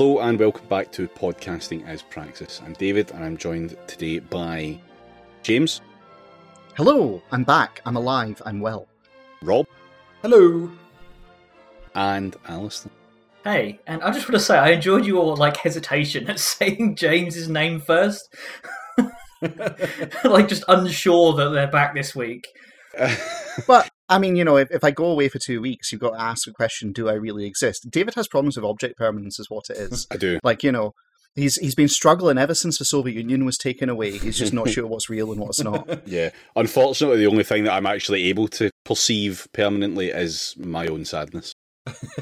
Hello and welcome back to Podcasting as Praxis. I'm David and I'm joined today by James, Hello, I'm back. I'm alive. I'm well. Rob, Hello. and Alistair. Hey, and I just want to say I enjoyed your like hesitation at saying James's name first. like just unsure that they're back this week. But I mean, you know, if, if I go away for two weeks, you've got to ask the question: Do I really exist? David has problems with object permanence, is what it is. I do. like you know, he's he's been struggling ever since the Soviet Union was taken away. He's just not sure what's real and what's not. Yeah. Unfortunately, the only thing that I'm actually able to perceive permanently is my own sadness.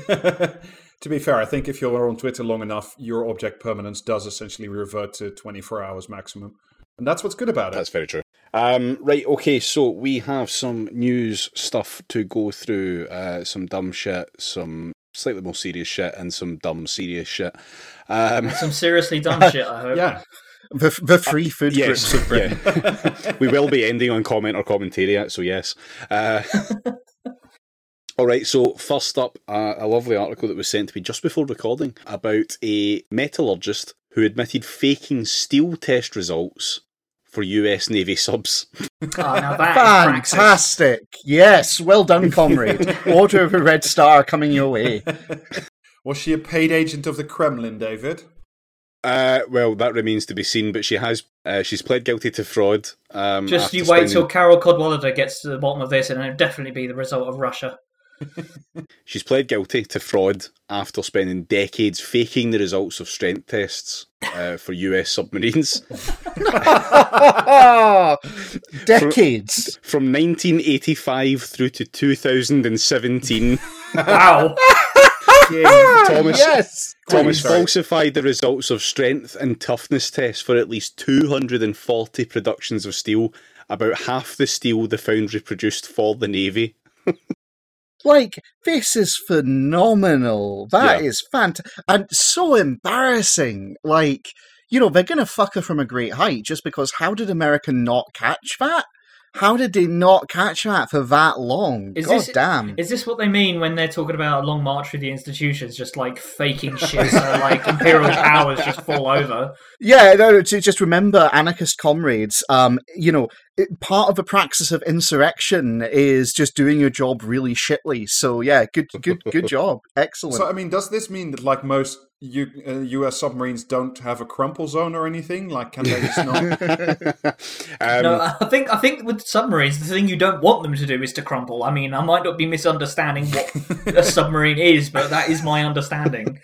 to be fair, I think if you're on Twitter long enough, your object permanence does essentially revert to 24 hours maximum. And that's what's good about it. That's very true. Um, right, okay, so we have some news stuff to go through, uh, some dumb shit, some slightly more serious shit, and some dumb serious shit. Um, Some seriously dumb shit, I hope. Yeah. The, the free food yes, groups of Britain. yeah. we will be ending on comment or commentariat, so yes. Uh, all right, so first up, uh, a lovely article that was sent to me just before recording about a metallurgist who admitted faking steel test results for US Navy subs. Oh, now that is praxis. Fantastic! Yes, well done, comrade. Order of a red star coming your way. Was she a paid agent of the Kremlin, David? Uh, well, that remains to be seen, but she has uh, she's pled guilty to fraud. Um, Just you wait spending- till Carole Cadwalladr gets to the bottom of this, and it'll definitely be the result of Russia. She's pled guilty to fraud after spending decades faking the results of strength tests uh, for US submarines. Decades. From 1985 through to 2017, Wow. Thomas, yes. Thomas Sorry. falsified the results of strength and toughness tests for at least 240 productions of steel, about half the steel the foundry produced for the Navy. Like, this is phenomenal. That Yeah. is fantastic. And so embarrassing. Like, you know, they're going to fuck her from a great height just because how did America not catch that? How did they not catch that for that long? Is God this- damn. Is this what they mean when they're talking about a long march through the institutions, just like faking shit so like imperial powers just fall over? Yeah, no, no, to just remember, anarchist comrades. Um, you know, it, part of the praxis of insurrection is just doing your job really shitly. So yeah, good, good, good job, excellent. So, I mean, does this mean that, like, most U- uh, US submarines don't have a crumple zone or anything? Like, can they just not? um, No, I think I think with submarines, the thing you don't want them to do is to crumple. I mean, I might not be misunderstanding what a submarine is, but that is my understanding.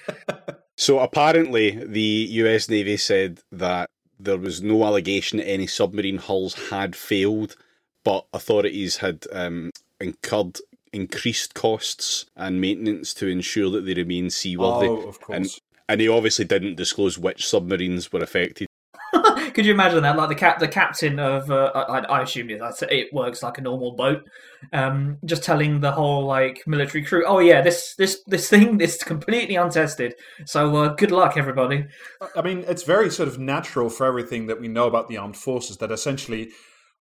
So apparently, the US Navy said that there was no allegation that any submarine hulls had failed, but authorities had um, incurred increased costs and maintenance to ensure that they remain seaworthy. oh, of course. And, and they obviously didn't disclose which submarines were affected. Could you imagine that? Like the cap, the captain of, uh, I, I assume it, that's- it works like a normal boat. Um, just telling the whole like military crew, "Oh yeah, this this this thing is completely untested. So uh, good luck, everybody." I mean, it's very sort of natural for everything that we know about the armed forces that essentially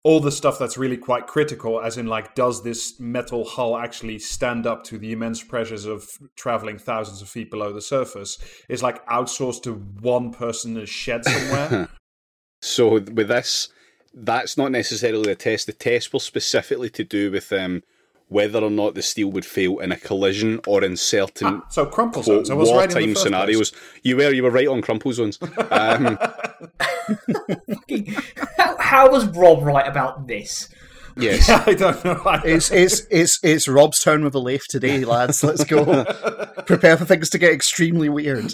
all the stuff that's really quite critical, as in, like, does this metal hull actually stand up to the immense pressures of traveling thousands of feet below the surface, is like outsourced to one person in a shed somewhere? So with this, that's not necessarily a test. The test was specifically to do with um, whether or not the steel would fail in a collision or in certain Ah, so crumple quote, zones. I was right in the wartime first scenarios. You were you were right on crumple zones. Um, How, how was Rob right about this? yes. Place. I don't know. I don't It's it's it's it's Rob's turn with a lathe today, lads. Let's go. Prepare for things to get extremely weird.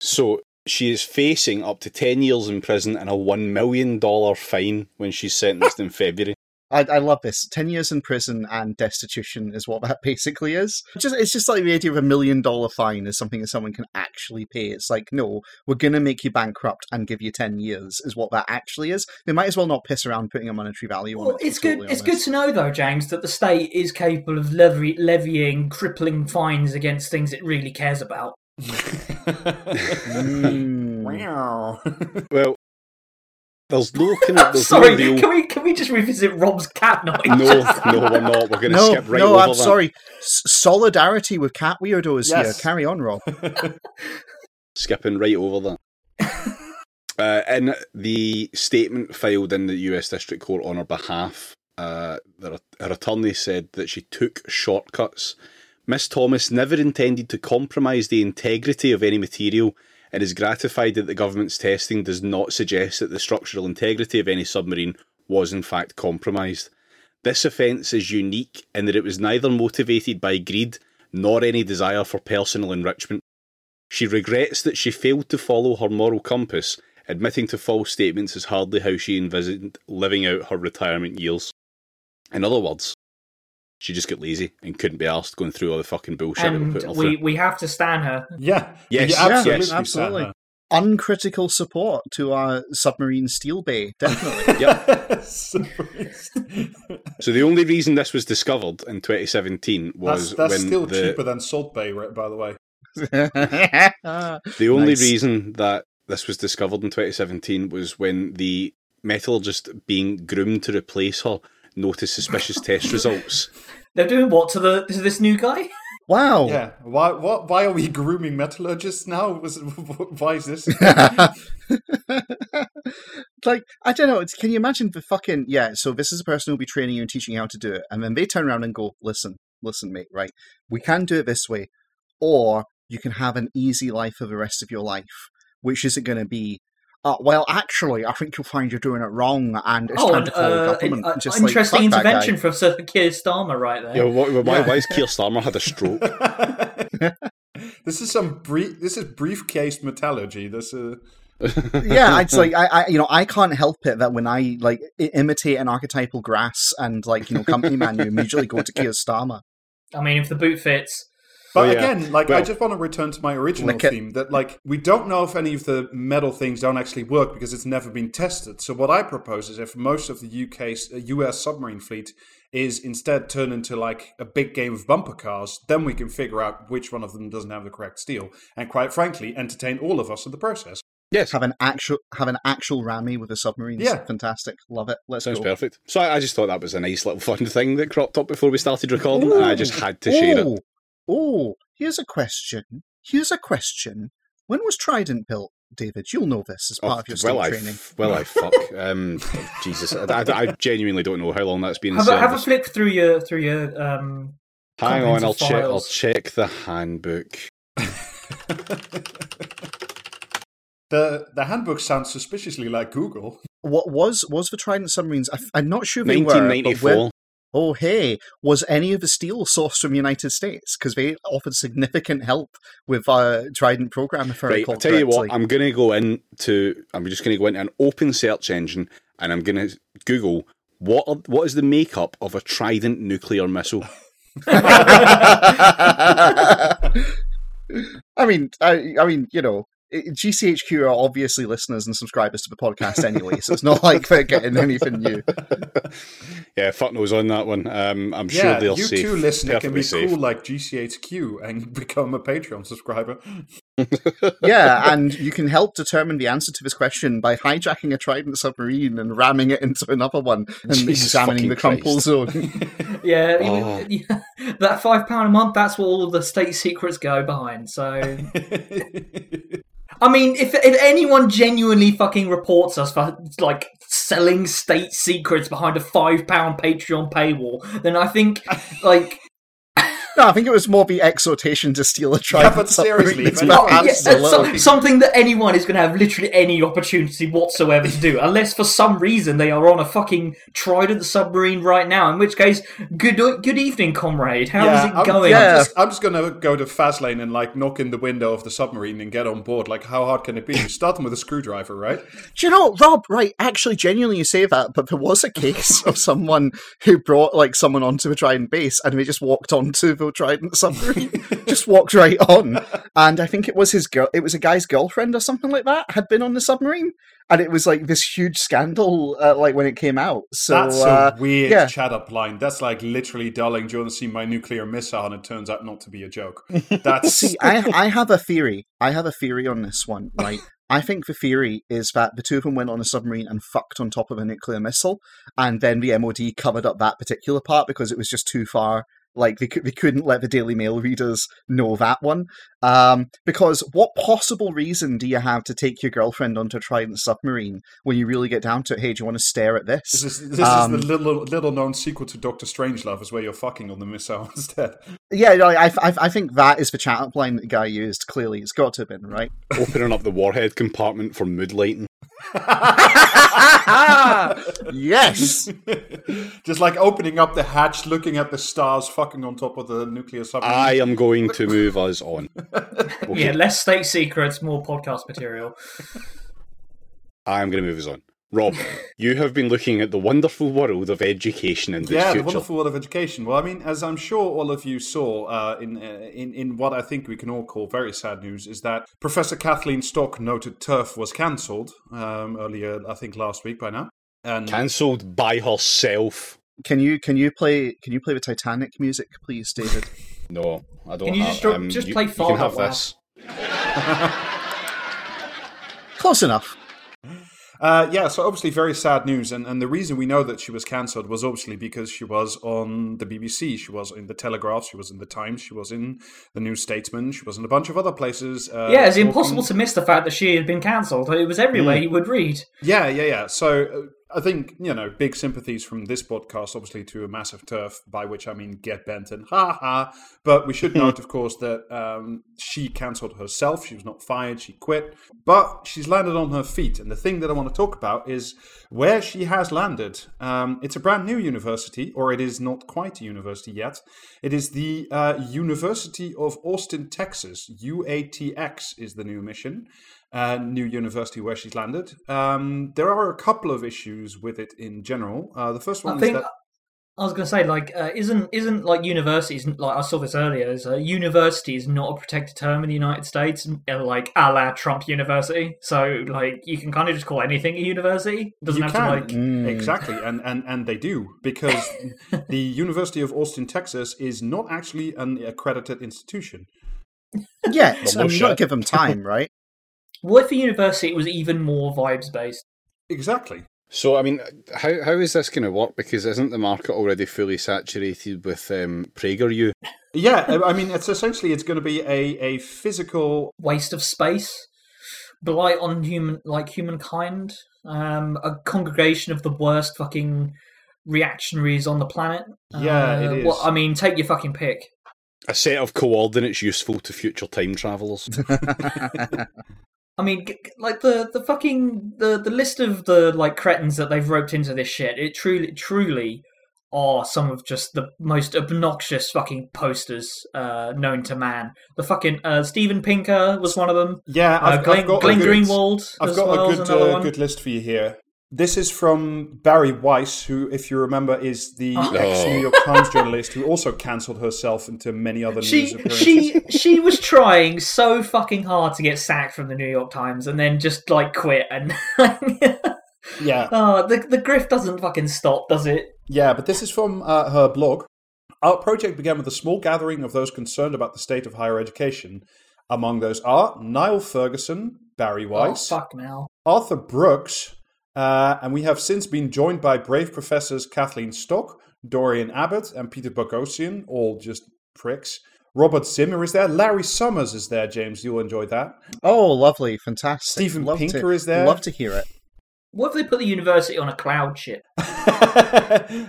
So she is facing up to ten years in prison and a one million dollar fine when she's sentenced in February. I, I love this. Ten years in prison and destitution is what that basically is. Just it's just like the idea of a million dollar fine is something that someone can actually pay. It's like no, we're gonna make you bankrupt and give you ten years is what that actually is. They might as well not piss around putting a monetary value on Well, it. to be it's good. totally It's good to know, though, James, that the state is capable of levy, levying crippling fines against things it really cares about. Mm. Wow. Well, there's no kind of there's Sorry, no real. can we can we just revisit Rob's cat noise? No, no, we're not. We're going to No, skip right no, over No, I'm that. sorry. S- solidarity with cat weirdos Yes. here. Carry on, Rob. skipping right over that. uh, in the statement filed in the US District Court on her behalf, uh, her, her attorney said that she took shortcuts. Miss Thomas never intended to compromise the integrity of any material and is gratified that the government's testing does not suggest that the structural integrity of any submarine was in fact compromised. This offence is unique in that it was neither motivated by greed nor any desire for personal enrichment. She regrets that she failed to follow her moral compass, admitting to false statements is hardly how she envisioned living out her retirement years. In other words, she just got lazy and couldn't be asked going through all the fucking bullshit they were and putting her we, we have to stand her. Yeah. Yes, yeah, absolutely, yes, stand absolutely. Uncritical support to our submarine steel bay, definitely. So the only reason this was discovered in 2017 was that's that's when still the, cheaper than Salt Bae, right, by the way. The only Nice. reason that this was discovered in 2017 was when the metallurgist being groomed to replace her noticed suspicious test results. They're doing what to the to this new guy? wow. Yeah. Why? What? Why are we grooming metallurgists now? Was why is this? like I don't know. It's, can you imagine the fucking yeah? So this is a person who'll be training you and teaching you how to do it, and then they turn around and go, "Listen, listen, mate. Right, we can do it this way, or you can have an easy life for the rest of your life. Which isn't going to be?" Uh, well, actually, I think you'll find you're doing it wrong, and it's oh, time an, to call the uh, government. an- uh, Just like, interesting fuck intervention from Sir Keir Starmer right there. Yeah, why, why, Yeah. why has Keir Starmer had a stroke? this is some brief. This is briefcase metallurgy. This is. yeah, it's like I, I, you know, I can't help it that when I like i- imitate an archetypal grass and like you know, company man, you immediately go to Keir Starmer. I mean, if the boot fits, But Oh, yeah. again, like I just want to return to my original Lick it. theme that like we don't know if any of the metal things don't actually work because it's never been tested. So what I propose is if most of the UK s- uh, US submarine fleet is instead turned into like a big game of bumper cars, then we can figure out which one of them doesn't have the correct steel, and quite frankly, entertain all of us in the process. Yes, Have an actual, have an actual Rami with a submarine. Yeah. fantastic, love it. Let's sounds go. perfect. So I, I just thought that was a nice little fun thing that cropped up before we started recording, and I just had to share it. Oh, oh, here's a question. Here's a question. When was Trident built, David? You'll know this as part Oh, of your steel well, I, training. f- well, I fuck. Um, Jesus, I, I, I genuinely don't know how long that's been have a, have a flick through your through your um. Hang on, I'll check. I'll check the handbook. The the handbook sounds suspiciously like Google. What was was the Trident submarines? I, am not sure they were. but 1994. where- Oh, hey, was any of the steel sourced from the United States? Because they offered significant help with uh, Trident program, if I Right, I'll tell you what. I'm going to go into. I'm just going to go into an open search engine, and I'm going to Google what are, what is the makeup of a Trident nuclear missile. I mean, I, I mean, you know, i- GCHQ are obviously listeners and subscribers to the podcast anyway, so it's not like they're getting anything new. yeah, fuck knows on that one. Um, I'm yeah, sure they're you safe. too, listener, can be safe. cool like GCHQ and become a Patreon subscriber. Yeah, and you can help determine the answer to this question by hijacking a Trident submarine and ramming it into another one and Jesus examining the fucking crumple Christ. zone. Yeah, Oh. you- that five pound a month. That's what all of the state secrets go behind. So, I mean, if if anyone genuinely fucking reports us for like selling state secrets behind a five pound Patreon paywall, then I think like no, I think it was more the exhortation to steal a Trident but submarine. seriously, It's if not Yeah, so- something that anyone is going to have literally any opportunity whatsoever to do, unless for some reason they are on a fucking Trident submarine right now. In which case, good good evening, comrade. How is Yeah, it I'm, going? I'm Yeah. just, I'm just gonna go to Faslane and like knock in the window of the submarine and get on board. Like, how hard can it be? You start them with a screwdriver, right? Do you know, Rob? Right, actually, genuinely, you say that, but there was a case of someone who brought like someone onto a Trident base, and they just walked onto the Trident submarine, just walked right on. And I think it was his girl. It was a guy's girlfriend or something like that had been on the submarine, and it was like this huge scandal, uh, like when it came out. So That's uh, a weird yeah. chat up line. That's like literally, darling, do you want to see my nuclear missile? And it turns out not to be a joke. That's See, I I have a theory. I have a theory on this one, right? I think the theory is that the two of them went on a submarine and fucked on top of a nuclear missile, and then the MOD covered up that particular part because it was just too far Like they, they couldn't let the Daily Mail readers know that one. Um, because what possible reason do you have to take your girlfriend onto a Trident submarine when you really get down to it? Hey, do you want to stare at this? This is this Um, is the little little known sequel to Doctor Strangelove, is where you're fucking on the missile instead. Yeah, no, I, I, I think that is the chat line that the guy used. Clearly, it's got to have been right. Opening up the warhead compartment for mood lighting. Yes. Just like opening up the hatch, looking at the stars, fucking on top of the nuclear submarine. I am going to move us on. Okay, Yeah, less state secrets, more podcast material. I am going to move us on. Rob, you have been looking at the wonderful world of education in the yeah, the wonderful world of education. Well, I mean, as I'm sure all of you saw uh, in, uh, in in what I think we can all call very sad news, is that Professor Kathleen Stock noted TERF was cancelled um, earlier, I think last week by now. And Cancelled by herself. Can you can you play can you play the Titanic music, please, David? No, I don't. Can you have, just dro- um, just you- play you can have Off, this. Close enough. Uh, yeah, so obviously very sad news, and, and the reason we know that she was cancelled was obviously because she was on the BBC, she was in the Telegraph, she was in the Times, she was in the New Statesman, she was in a bunch of other places. Uh, yeah, it's talking- impossible to miss the fact that she had been cancelled. It was everywhere you would read. Yeah, yeah, yeah. So uh, I think you know big sympathies from this podcast, obviously to a massive TERF, by which I mean get Benton, ha ha. But we should note, of course, that um, she cancelled herself. She was not fired. She quit, but she's landed on her feet. And the thing that I want to talk about is where she has landed. Um, it's a brand new university, or it is not quite a university yet. It is the uh, University of Austin, Texas. UATX is the new mission uh, new university where she's landed. Um, there are a couple of issues with it in general. Uh, the first one I is think that I was going to say, like, uh, isn't isn't like universities like I saw this earlier? Is uh, university is not a protected term in the United States, uh, like a la Trump University. So, like, you can kind of just call anything a university. It doesn't you have can to like. Mm. exactly, and, and and they do because the University of Austin, Texas, is not actually an accredited institution. Yeah, Well, I no mean, you got to give them time, right? What if a university it was even more vibes based? Exactly. So, I mean, how how is this going to work? Because isn't the market already fully saturated with um, PragerU? Yeah, I- I mean, it's essentially it's going to be a a physical. Waste of space, blight on human like humankind, um, a congregation of the worst fucking reactionaries on the planet. Yeah, it Uh, is. Well, I mean, take your fucking pick. A set of coordinates useful to future time travelers. I mean, like the the fucking the the list of the like cretins that they've roped into this shit. It truly truly are some of just the most obnoxious fucking posters uh, known to man. The fucking uh, Steven Pinker was one of them. Yeah, Uh, I've, Glenn, I've got Glenn a good, Greenwald I've got well a good uh, good list for you here. This is from Bari Weiss, who, if you remember, is the Oh. ex New York Times journalist who also cancelled herself into many other news She appearances. she she was trying so fucking hard to get sacked from the New York Times and then just like quit and yeah, oh the the grift doesn't fucking stop, does it? yeah, but this is from uh, her blog. Our project began with a small gathering of those concerned about the state of higher education. Among those are Niall Ferguson, Bari Weiss, Oh, fuck now. Arthur Brooks, uh, and we have since been joined by brave professors Kathleen Stock, Dorian Abbott, and Peter Boghossian, all just pricks. Robert Zimmer is there. Larry Summers is there, James. You'll enjoy that. oh, lovely, fantastic. Steven Love Pinker to, is there. Love to hear it. What if they put the university on a cloud ship? uh,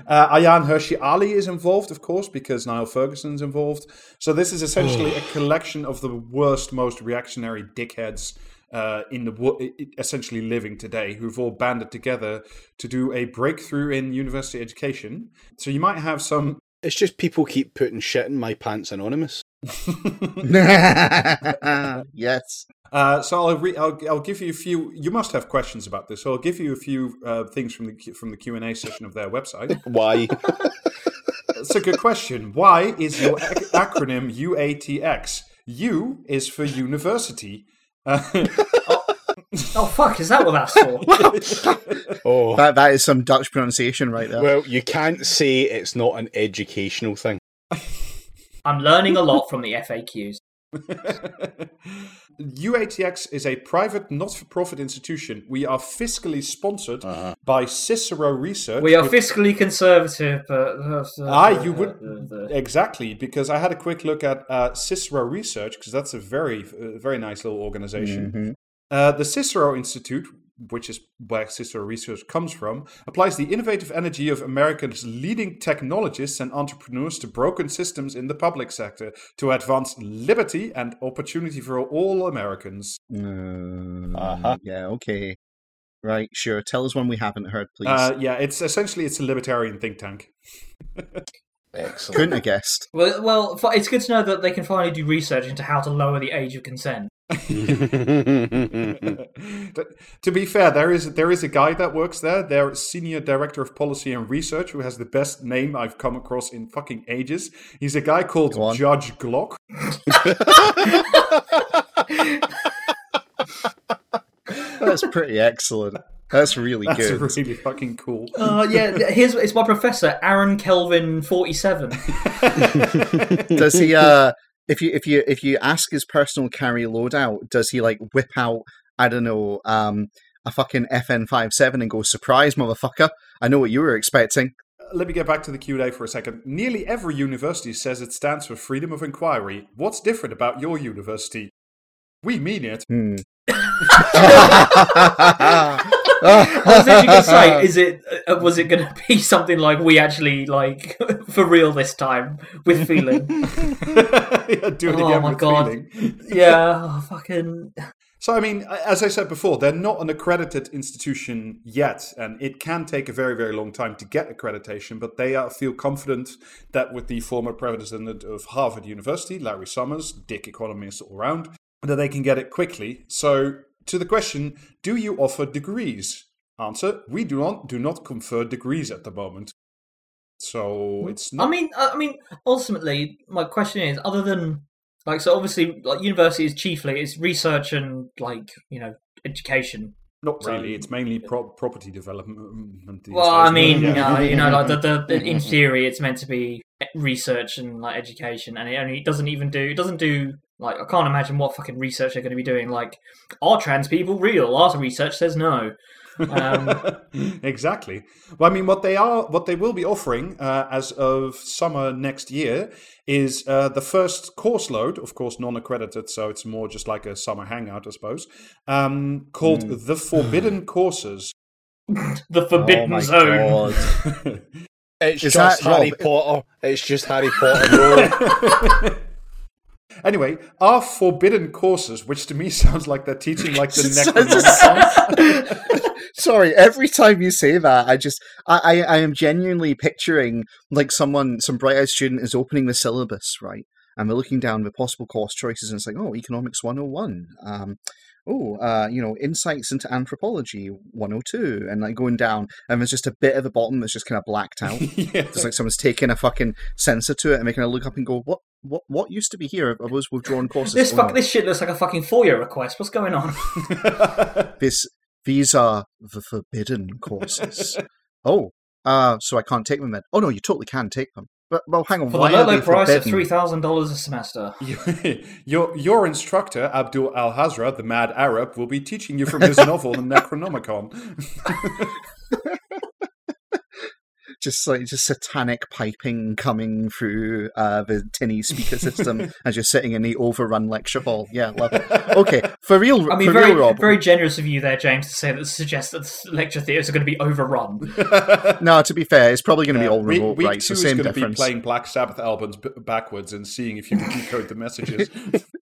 Ayaan Hirsi Ali is involved, of course, because Niall Ferguson's involved. So this is essentially a collection of the worst, most reactionary dickheads uh, in the wo- i- i- essentially living today, who've all banded together to do a breakthrough in university education. So you might have some. It's just people keep putting shit in my pants anonymous. yes. Uh, so I'll, re- I'll I'll give you a few. You must have questions about this, so I'll give you a few uh, things from the Q- from the Q and A session of their website. Why? That's a good question. Why is your ac- acronym UATX? U is for university. Uh, Oh fuck! Is that what that's for? oh, That that is some Dutch pronunciation right there. well, you can't say it's not an educational thing. I'm learning a lot from the FAQs. UATX is a private, not-for-profit institution. We are fiscally sponsored Uh-huh. by Cicero Research. We are which- fiscally conservative, but Ah, you would exactly because I had a quick look at uh, Cicero Research because that's a very, uh, very nice little organization. Mhm. Uh, the Cicero Institute, which is where Cicero Research comes from, applies the innovative energy of America's leading technologists and entrepreneurs to broken systems in the public sector to advance liberty and opportunity for all Americans. Uh, Uh-huh. Yeah, okay. Right, sure. Tell us one we haven't heard, please. Uh, yeah, it's essentially it's a libertarian think tank. Excellent. Couldn't have guessed. Well, well, it's good to know that they can finally do research into how to lower the age of consent. But to be fair, there is there is a guy that works there, their senior director of policy and research, who has the best name I've come across in fucking ages. He's a guy called Judge Glock. That's pretty excellent. That's really That's good. really fucking cool. Uh, yeah, here's it's my professor, Aaron Kelvin, forty-seven. does he uh if you if you if you ask his personal carry loadout, does he like whip out, I don't know, um a fucking FN 57 and go, surprise motherfucker. I know what you were expecting. Let me get back to the Q&A for a second. Nearly every university says it stands for freedom of inquiry. What's different about your university? We mean it. Hmm. I was literally going to say, is it uh, was it going to be something like we actually like for real this time with feeling? yeah, do it Oh again my with God. feeling. yeah, oh, fucking. So, I mean, as I said before, they're not an accredited institution yet, and it can take a very, very long time to get accreditation. But they are, feel confident that with the former president of Harvard University, Larry Summers, dick economist all round, that they can get it quickly. So, to the question, do you offer degrees? Answer: We do not do not confer degrees at the moment. So hmm. it's not. I mean, I mean, ultimately, my question is, other than like, so obviously, like university is chiefly is research and like you know education. Not So- really. It's mainly pro- property development. Mm, mm, these Well, I mean, Yeah. uh, you know, like the, the, the in theory, it's meant to be research and like education, and it only it doesn't even do. It doesn't do like I can't imagine what fucking research they're going to be doing. Like, are trans people real? Our research says no. Um, exactly. Well, I mean, what they are, what they will be offering uh, as of summer next year is uh, the first course load, of course, non-accredited, so it's more just like a summer hangout, I suppose, um, called Hmm. the Forbidden Courses. the forbidden oh my zone. God. It's Is just that- Harry Rob- Potter. It's just Harry Potter. Anyway, our forbidden courses, which to me sounds like they're teaching like the Necronomicon. Sorry, every time you say that, I just I, I I am genuinely picturing like someone some bright eyed student is opening the syllabus, right? And they're looking down the possible course choices and it's like, oh, economics 101. Um Oh, uh, you know, insights into anthropology 102, and like going down, and there's just a bit at the bottom that's just kind of blacked out. yeah. It's like someone's taking a fucking sensor to it and making a look up and go, "What? What? What used to be here? Are those withdrawn courses?" This Oh, fuck, no. this shit looks like a fucking FOIA request. What's going on? this these are the forbidden courses. oh, uh, so I can't take them then? Oh no, you totally can take them. But well, hang on. For the low, low they price of three thousand dollars a semester. your your instructor Abdul Alhazred, the mad Arab, will be teaching you from his novel The Necronomicon. Just like just satanic piping coming through uh, the tinny speaker system as you're sitting in the overrun lecture hall. Yeah, love it. Okay, for real, I mean, for very real, Rob. very generous of you there, James, to say that suggest that lecture theatres are going to be overrun. No, to be fair, it's probably going to be all week, remote, week right? two So is going to be playing Black Sabbath albums b- backwards and seeing if you can decode the messages.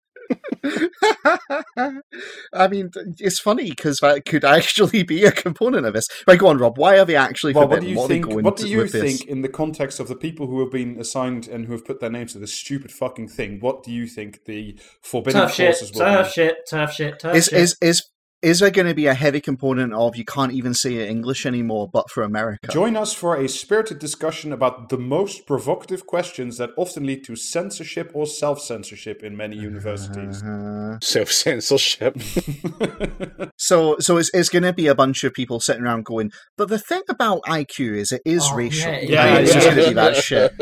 I mean, it's funny because that could actually be a component of this. Right, go on, Rob. Why are they actually well, what forbidden? do you What think? What do you with this? think in the context of the people who have been assigned and who have put their names to this stupid fucking thing? What do you think the forbidden tough shit, will tough be? shit, tough shit, tough Is shit. is is is there going to be a heavy component of you can't even say English anymore, but for America? Join us for a spirited discussion about the most provocative questions that often lead to censorship or self censorship in many universities. Uh, Self censorship. so so it's, it's going to be a bunch of people sitting around going, but the thing about IQ is it is Oh, racial. yeah, yeah, Right? it's yeah, just going to be that shit.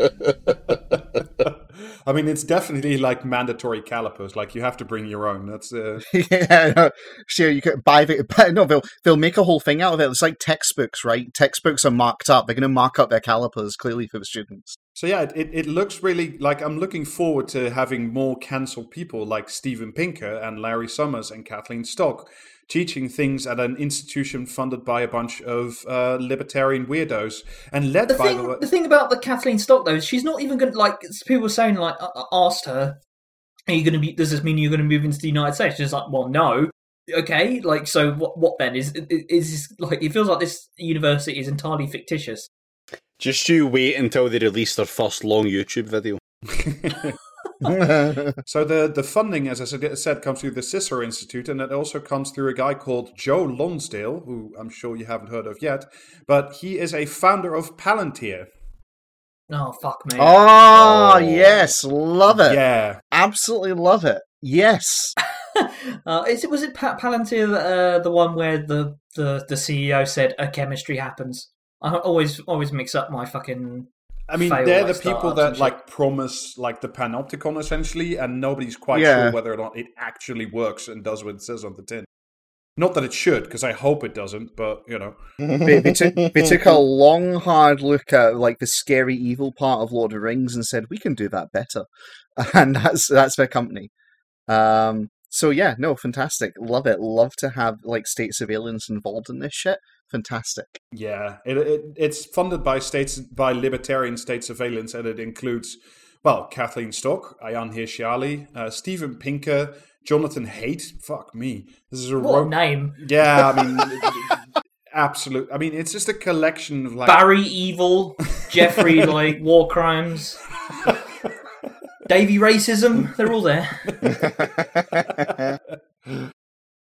I mean, it's definitely like mandatory calipers. Like you have to bring your own. That's uh, yeah, no, sure. You could buy the no. They'll they'll make a whole thing out of it. It's like textbooks, right? Textbooks are marked up. They're going to mark up their calipers clearly for the students. so. Yeah, it, it looks really like I'm looking forward to having more cancelled people like Steven Pinker and Larry Summers and Kathleen Stock teaching things at an institution funded by a bunch of uh, libertarian weirdos and led The by thing, the way. the thing about the Kathleen Stock though, is she's not even going to like. People were saying like, uh, uh, asked her, "Are you going to be? Does this mean you're going to move into the United States?" She's like, "Well, no." Okay, like so, what? What then is is this, like? It feels like this university is entirely fictitious. Just you wait until they release their first long YouTube video. So the the funding, as I said, said, comes through the Cicero Institute, and it also comes through a guy called Joe Lonsdale, who I'm sure you haven't heard of yet, but he is a founder of Palantir. Oh fuck me! oh, Oh. yes, love it. Yeah, Absolutely love it. Yes. uh, is it was it pa- Palantir uh, the one where the, the the CEO said a chemistry happens? I always always mix up my fucking. I mean Fail, they're like, the people startups and that shit. like promise like the panopticon essentially, and nobody's quite Yeah. sure whether or not it actually works and does what it says on the tin. Not that it should, because I hope it doesn't, but you know. they, they, took, they took a long, hard look at like the scary evil part of Lord of the Rings and said, "We can do that better," and that's that's their company. Um, so yeah, no, fantastic, love it. Love to have like state surveillance involved in this shit. Fantastic. Yeah, it, it it's funded by states by libertarian state surveillance, and it includes well Kathleen Stock, Ayaan Hirsi Ali, uh, Steven Pinker, Jonathan Haidt. Fuck me, this is a What ro- name? yeah. I mean, absolute. I mean, it's just a collection of like Barry Evil, Jeffrey like war crimes, Davy racism. They're all there.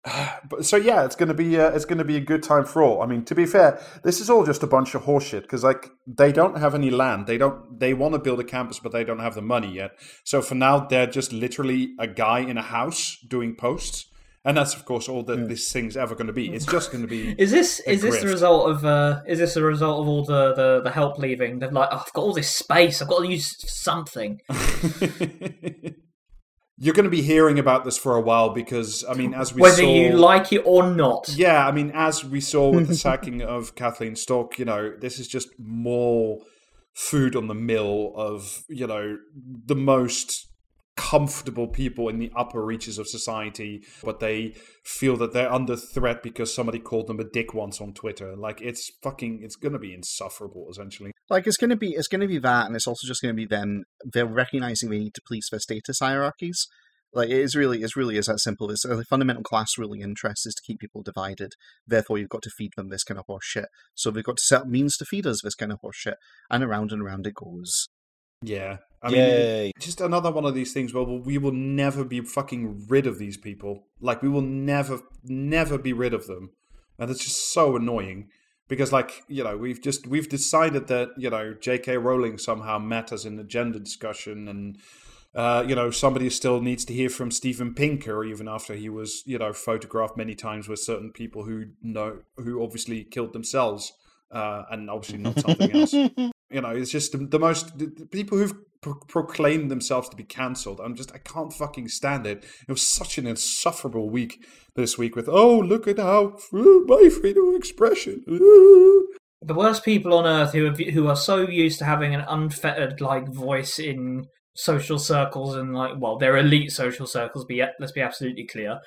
But, so yeah, it's gonna be uh, it's gonna be a good time for all. I mean, to be fair, this is all just a bunch of horseshit because like they don't have any land. They don't. They want to build a campus, but they don't have the money yet. So for now, they're just literally a guy in a house doing posts, and that's of course all that this thing's ever going to be. It's just going to be. Is this A is this the result of uh is this a result of all the the, the help leaving? They're like, oh, I've got all this space. I've got to use something. You're going to be hearing about this for a while because I mean, as we Whether saw, you like it or not. Yeah, I mean, as we saw with the sacking of Kathleen Stock, you know, this is just more food on the mill of, you know, the most comfortable people in the upper reaches of society, but they feel that they're under threat because somebody called them a dick once on Twitter. Like, it's fucking, it's going to be insufferable, essentially. Like it's gonna be it's gonna be that, and it's also just gonna be them. They're recognizing they need to police their status hierarchies. Like it is really, it really is that simple. It's uh, a fundamental class ruling interest is to keep people divided. Therefore, you've got to feed them this kind of horse shit. So they've got to set up means to feed us this kind of horse shit, and around and around it goes. Yeah. I mean, just another one of these things where we will never be fucking rid of these people. Like we will never, never be rid of them, and it's just so annoying because, like, you know, we've just we've decided that you know J.K. Rowling somehow matters in the gender discussion, and uh, you know somebody still needs to hear from Steven Pinker, even after he was you know photographed many times with certain people who know who obviously killed themselves, uh, and obviously not something else you know it's just the, the most the people who've pro- proclaimed themselves to be cancelled i'm just i can't fucking stand it it was such an insufferable week this week with oh look at how uh, my freedom of expression uh." The worst people on earth who have, who are so used to having an unfettered like voice in social circles and like well, they're elite social circles. Be let's be absolutely clear.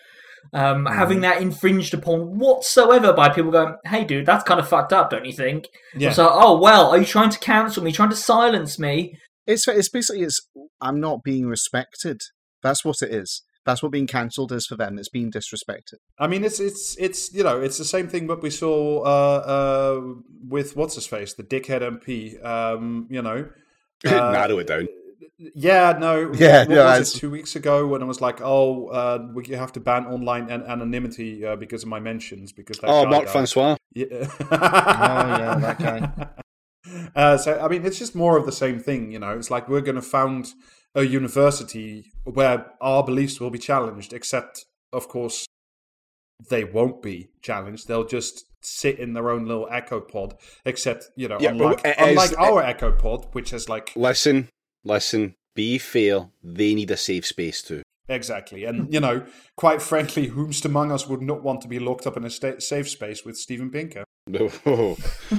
Um, Having that infringed upon whatsoever by people going, "Hey, dude, that's kind of fucked up, don't you think?" yeah So, oh well, are you trying to cancel me? Trying to silence me? It's it's basically it's I'm not being respected. That's what it is. That's what being cancelled is for them. It's being disrespected. i mean it's it's it's you know it's the same thing what we saw uh uh with what's his face the dickhead mp um you know uh, Narrow it down. Yeah, no. Yeah, what no, was it, two weeks ago when I was like, "Oh, uh, we have to ban online an- anonymity uh, because of my mentions." Because that Oh, guy Mark got- Francois. Yeah. oh yeah, that guy. Uh, so I mean, it's just more of the same thing. You know, it's like we're going to found a university where our beliefs will be challenged, except, of course, they won't be challenged. They'll just sit in their own little echo pod. Except, you know, Yeah, unlike, is- unlike our echo pod, which has like Listen, listen. be fair, they need a safe space too. Exactly. And, you know, quite frankly, whomst among us would not want to be locked up in a sta- safe space with Steven Pinker? Oh,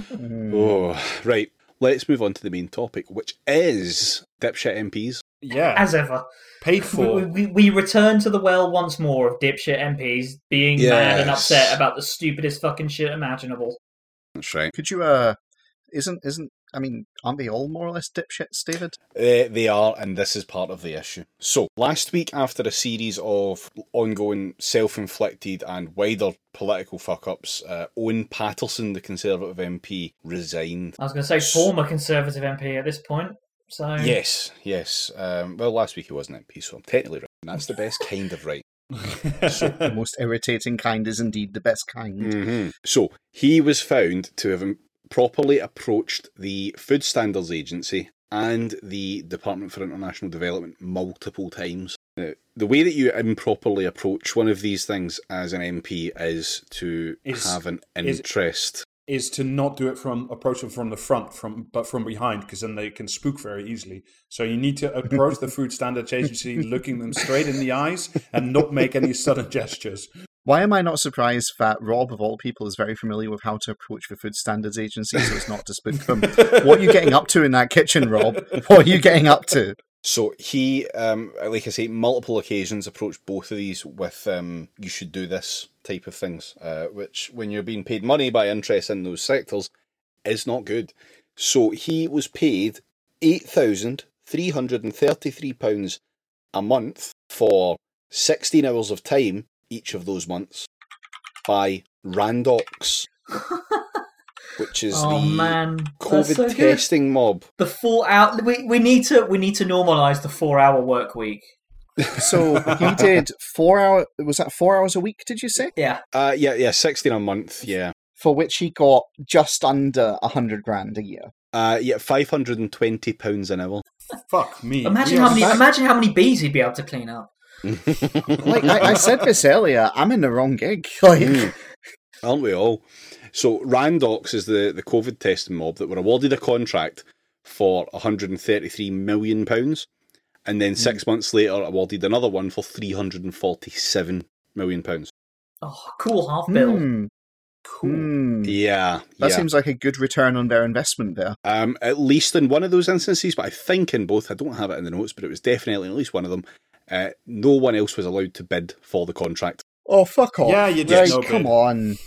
oh, right. Let's move on to the main topic, which is dipshit MPs. Yeah. As ever, paid we, for. we, we return to the well once more of dipshit MPs being mad and upset about the stupidest fucking shit imaginable. That's right. Could you, uh, isn't, isn't, I mean, aren't they all more or less dipshits, David? Uh, they are, and this is part of the issue. So, last week, after a series of ongoing self inflicted and wider political fuck ups, uh, Owen Paterson, the Conservative MP, resigned. I was going to say former Conservative MP at this point. So Yes, yes. Um, well, last week he wasn't MP, so I'm technically right. And that's the best kind of right. The most irritating kind is indeed the best kind. hmm So, he was found to have improperly approached the Food Standards Agency and the Department for International Development multiple times. Now, the way that you improperly approach one of these things as an MP is to Is- have an interest. Is to not do it from approach them from the front, from but from behind, because then they can spook very easily. So you need to approach the Food Standards Agency, looking them straight in the eyes, and not make any sudden gestures. Why am I not surprised that Rob, of all people, is very familiar with how to approach the Food Standards Agency so as not to spook them? what are you getting up to in that kitchen, Rob? What are you getting up to? So he, um, like I say, multiple occasions approached both of these with um, "you should do this" type of things, uh, which, when you're being paid money by interest in those sectors, is not good. So he was paid eight thousand three hundred and thirty-three pounds a month for sixteen hours of time each of those months by Randox, which is oh the man, COVID so testing mob. The four hour. We, we need to we need to normalize the four hour work week. So he did four hour. Was that four hours a week? Did you say? Yeah, Uh, yeah, yeah, sixteen a month. Yeah. For which he got just under a hundred grand a year. Uh, yeah, five hundred and twenty pounds an hour. Fuck me. imagine We how many imagine how many bees he'd be able to clean up. Like I, I said this earlier, I'm in the wrong gig. Like, Mm. Aren't we all? So Randox is the, the COVID testing mob that were awarded a contract for 133 million pounds, and then six months later awarded another one for 347 million pounds. Oh, cool half bill. hmm, Cool. hmm. Yeah, That yeah. seems like a good return on their investment there. Um, at least in one of those instances, but I think in both, I don't have it in the notes, but it was definitely in at least one of them. Uh, no one else was allowed to bid for the contract. Oh fuck off! Yeah, you right, just no come bid. on.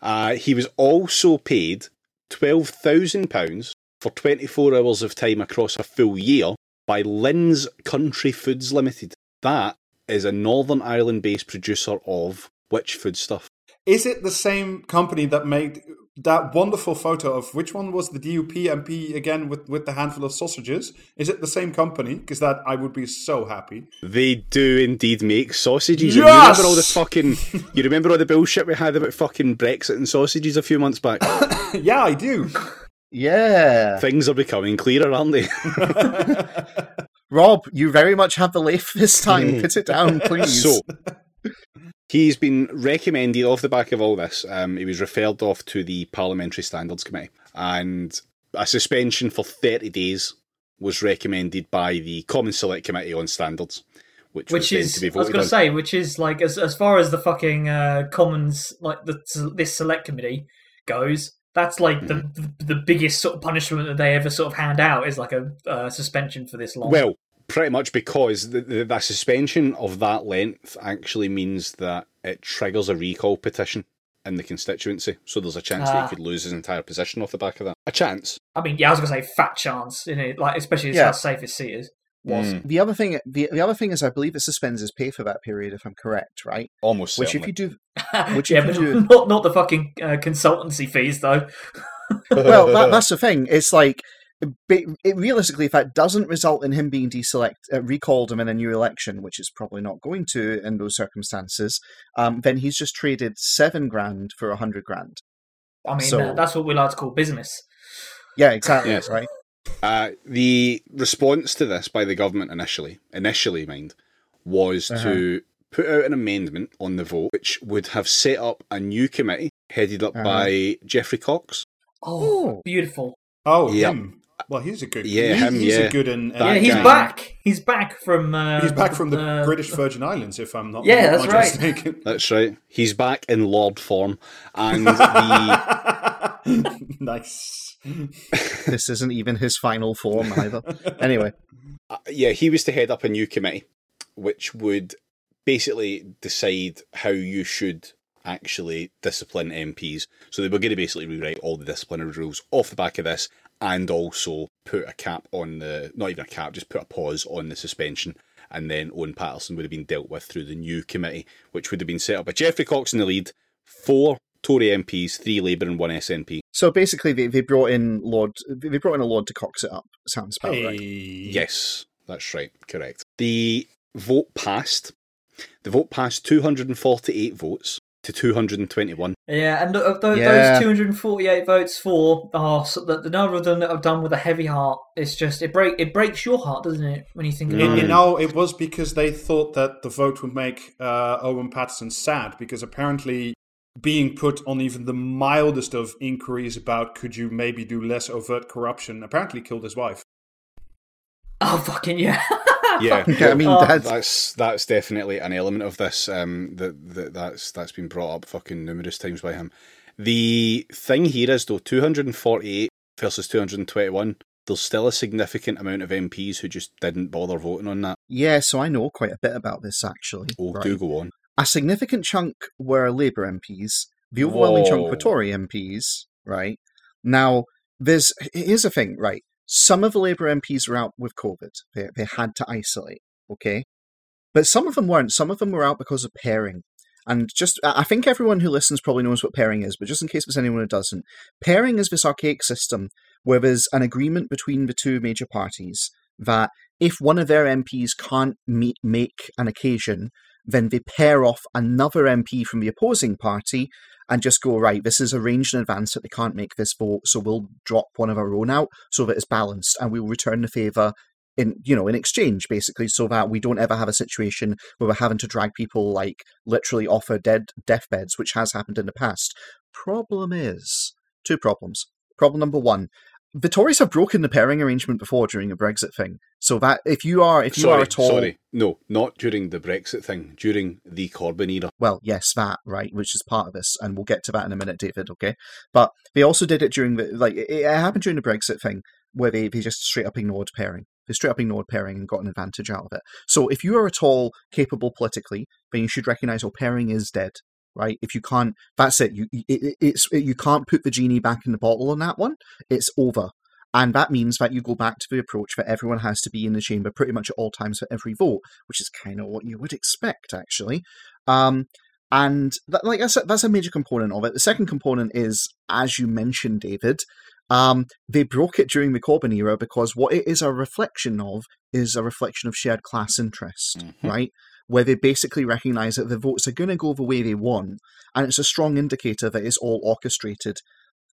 Uh, he was also paid £12,000 for 24 hours of time across a full year by Lynn's Country Foods Limited. That is a Northern Ireland based producer of which foodstuff? Is it the same company that made that wonderful photo of which one was the DUP MP again with, with the handful of sausages? Is it the same company? Because that I would be so happy. They do indeed make sausages. And Yes! you remember all the fucking. You remember all the bullshit we had about fucking Brexit and sausages a few months back? yeah, I do. Yeah, Things are becoming clearer, aren't they? Rob, you very much have the leaf this time. Put it down, please. So, he's been recommended off the back of all this. Um, he was referred off to the Parliamentary Standards Committee, and a suspension for 30 days was recommended by the Common Select Committee on Standards, which, Which is, to be I was going to say, which is like as as far as the fucking uh, Commons, like the this select committee goes, that's like the Mm-hmm. the biggest sort of punishment that they ever sort of hand out is like a uh, suspension for this long. Well, pretty much because the, the, the suspension of that length actually means that it triggers a recall petition in the constituency. So there's a chance that Ah. he could lose his entire position off the back of that. A chance. I mean, yeah, I was going to say fat chance you know, like especially as Yeah. how safe his seat is. Was Mm, the other thing, the, the other thing is, I believe it suspends his pay for that period, if I'm correct, right? almost Which, certainly. if you do, Which yeah, you do- not not the fucking uh, consultancy fees though. well, that, that's the thing. It's like, it, it, realistically, if that doesn't result in him being deselect, uh, recalled him in a new election, which is probably not going to in those circumstances, um, then he's just traded seven grand for a hundred grand. I mean, So- uh, that's what we like to call business. Yeah, exactly. Yes. Right. Uh, the response to this by the government initially, initially, mind, was Uh-huh. to put out an amendment on the vote, which would have set up a new committee headed up Uh-huh. by Geoffrey Cox. Oh, Oh. beautiful. Oh, Yep. him. Well, he's a good. Yeah, he- him, he's yeah. a good and, That yeah, he's guy. back. He's back from. Uh, He's back from the uh, British Virgin Islands, if I'm not. Yeah, that's right. mistaken. That's right. He's back in Lord form, and the nice. This isn't even his final form either. Anyway, uh, yeah, he was to head up a new committee, which would basically decide how you should actually discipline MPs. So they were going to basically rewrite all the disciplinary rules off the back of this, and also put a cap on the not even a cap, just put a pause on the suspension. And then Owen Paterson would have been dealt with through the new committee, which would have been set up by Geoffrey Cox in the lead, four Tory MPs, three Labour, and one SNP. so basically they, they brought in Lord they brought in a Lord to cox it up. Sounds about Hey. right. Yes, that's right, correct. The vote passed. The vote passed 248 votes to 221. Yeah, and of those, Yeah. those 248 votes for are so the, the number of them that I've done with a heavy heart. It's just it break it breaks your heart, doesn't it? When you think Mm. about You know, it was because they thought that the vote would make uh, Owen Paterson sad, because apparently being put on even the mildest of inquiries about could you maybe do less overt corruption apparently killed his wife. Oh fucking yeah! Yeah, Yeah, I mean Oh. that's that's that's definitely an element of this. Um, that that that's that's been brought up fucking numerous times by him. The thing here is though, 248 versus 221. There's still a significant amount of MPs who just didn't bother voting on that. yeah. So I know quite a bit about this actually. Oh, right? do go on. A significant chunk were Labour MPs. The overwhelming chunk were Tory MPs, right? Now, there's here's the thing, right? Some of the Labour MPs were out with COVID. They, they had to isolate, okay? But some of them weren't. Some of them were out because of pairing. And just, I I think everyone who listens probably knows what pairing is, but just in case there's anyone who doesn't, pairing is this archaic system where there's an agreement between the two major parties that if one of their MPs can't meet, make an occasion, then they pair off another MP from the opposing party and just go, right, this is arranged in advance that they can't make this vote, so we'll drop one of our own out so that it's balanced and we'll return the favour in you know, in exchange, basically, so that we don't ever have a situation where we're having to drag people like literally off their dead deathbeds, which has happened in the past. Problem is two problems. Problem number one, the Tories have broken the pairing arrangement before during a Brexit thing. So that if you are if you sorry, are at all sorry, no, not during the Brexit thing. During the Corbyn era. Well, yes, that right, which is part of this, and we'll get to that in a minute, David. Okay, but they also did it during the like it, it happened during the Brexit thing where they they just straight up ignored pairing. They straight up ignored pairing and got an advantage out of it. So if you are at all capable politically, then you should recognise oh, pairing is dead. Right? If you can't, that's it. You it, it- it's you can't put the genie back in the bottle on that one. It's over. And that means that you go back to the approach that everyone has to be in the chamber pretty much at all times for every vote, which is kind of what you would expect, actually. Um, and that, like that's a, that's a major component of it. The second component is, as you mentioned, David, um, they broke it during the Corbyn era because what it is a reflection of is a reflection of shared class interest, Mhm. right? Where they basically recognise that the votes are going to go the way they want, and it's a strong indicator that it's all orchestrated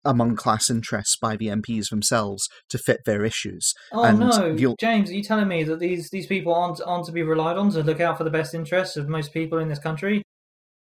among class interests by the MPs themselves to fit their issues. Oh And no, you'll- James, are you telling me that these these people aren't aren't to be relied on to look out for the best interests of most people in this country?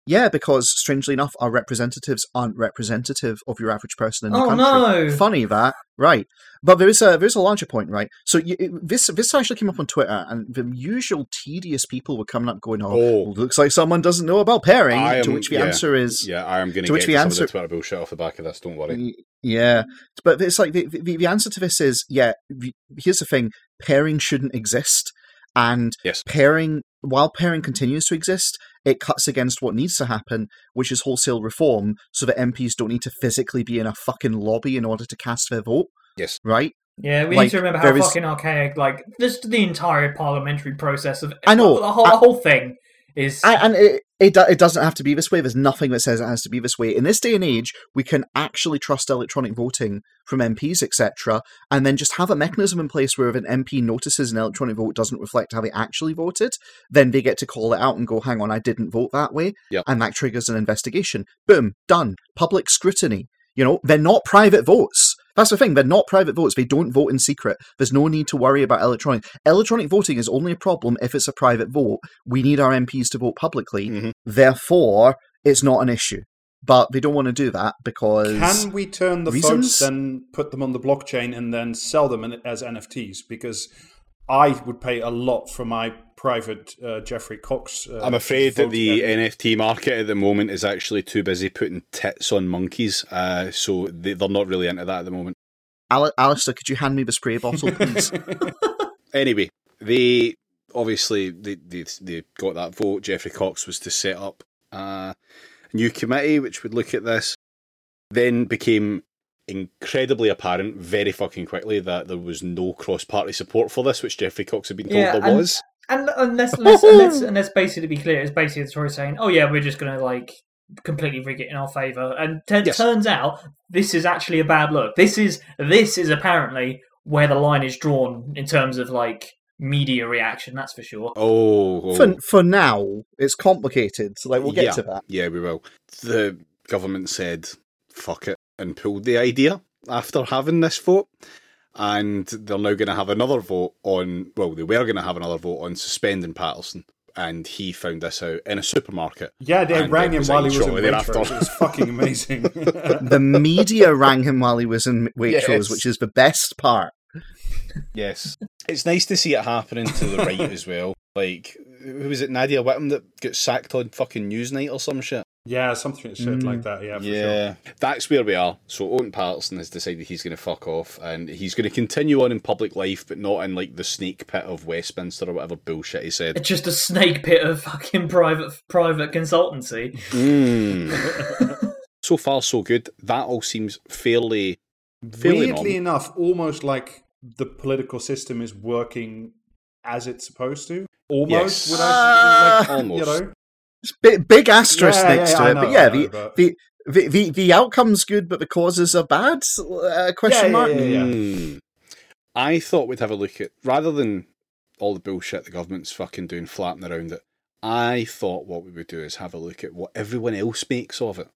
Yeah, because strangely enough, our representatives aren't representative of your average person in the Oh country. no! Funny that, right? But there is a there is a larger point, right? So you, it- this this actually came up on Twitter, and the usual tedious people were coming up going, "Oh, Oh. well, looks like someone doesn't know about pairing." I to which the yeah, answer is, Yeah, I am going To to which get the to some answer- of the Twitter bullshit off the back of this. Don't worry. Yeah, but it's like the, the the answer to this is yeah. the- Here's the thing: pairing shouldn't exist, and Yes. pairing while pairing continues to exist, it cuts against what needs to happen, which is wholesale reform, so that MPs don't need to physically be in a fucking lobby in order to cast their vote. Yes. Right. Yeah, we Like, need to remember how there is- fucking archaic, like just the entire parliamentary process of I know, the whole, I- the whole thing is. And, and it, it do- it doesn't have to be this way. There's nothing that says it has to be this way. In this day and age, we can actually trust electronic voting from MPs, etc., and then just have a mechanism in place where if an MP notices an electronic vote doesn't reflect how they actually voted, then they get to call it out and go, "Hang on, I didn't vote that way," Yep. and that triggers an investigation. Boom, done. Public scrutiny. You know, they're not private votes. That's the thing. They're not private votes. They don't vote in secret. There's no need to worry about electronic. Electronic voting is only a problem if it's a private vote. We need our MPs to vote publicly. Mhm. Therefore, it's not an issue. but they don't want to do that because Can we turn the reasons? votes, then put them on the blockchain, and then sell them as NFTs? Because I would pay a lot for my private uh, Geoffrey Cox. Uh, I'm afraid that the then. NFT market at the moment is actually too busy putting tits on monkeys, uh, so they, they're not really into that at the moment. Al- Alistair, could you hand me the spray bottle, please? Anyway, they obviously they, they they got that vote. Geoffrey Cox was to set up a new committee which would look at this. Then became incredibly apparent very fucking quickly that there was no cross-party support for this, which Geoffrey Cox had been told Yeah, there and- was. And, and let's, let's, and let's, and let's basically be clear, it's basically the Tories saying, oh yeah, we're just going to like completely rig it in our favour. And t- Yes. turns out this is actually a bad look. This is this is apparently where the line is drawn in terms of like media reaction. That's for sure. Oh, oh. for, for now, it's complicated. So, like, we'll get yeah, to that. Yeah, we will. The government said fuck it and pulled the idea after having this vote. And they're now going to have another vote on, well, they were going to have another vote on suspending Paterson. And he found this out in a supermarket. Yeah, they rang him while he was in shortly thereafter. Waitrose. It was fucking amazing. The media rang him while he was in Waitrose, Yes. which is the best part. Yes. It's nice to see it happening to the right as well. Like, who was it, Nadia Whittome that got sacked on fucking Newsnight or some shit? Yeah, something shit Mm. like that. Yeah, for sure. Yeah, that's where we are. So Owen Paterson has decided he's going to fuck off, and he's going to continue on in public life, but not in like the snake pit of Westminster or whatever bullshit he said. It's just a snake pit of fucking private private consultancy. Mm. so far, so good. That all seems fairly, fairly Weirdly normal. enough, almost like the political system is working as it's supposed to. Almost, Yes. would I, like, Almost. You know? It's big, big asterisk Yeah, yeah, next yeah, to I it. know, but yeah, I the, but- the, the, the, the outcome's good, but the causes are bad? Uh, question Yeah, mark? yeah, yeah. Mm. I thought we'd have a look at rather than all the bullshit the government's fucking doing flapping around it. I thought what we would do is have a look at what everyone else makes of it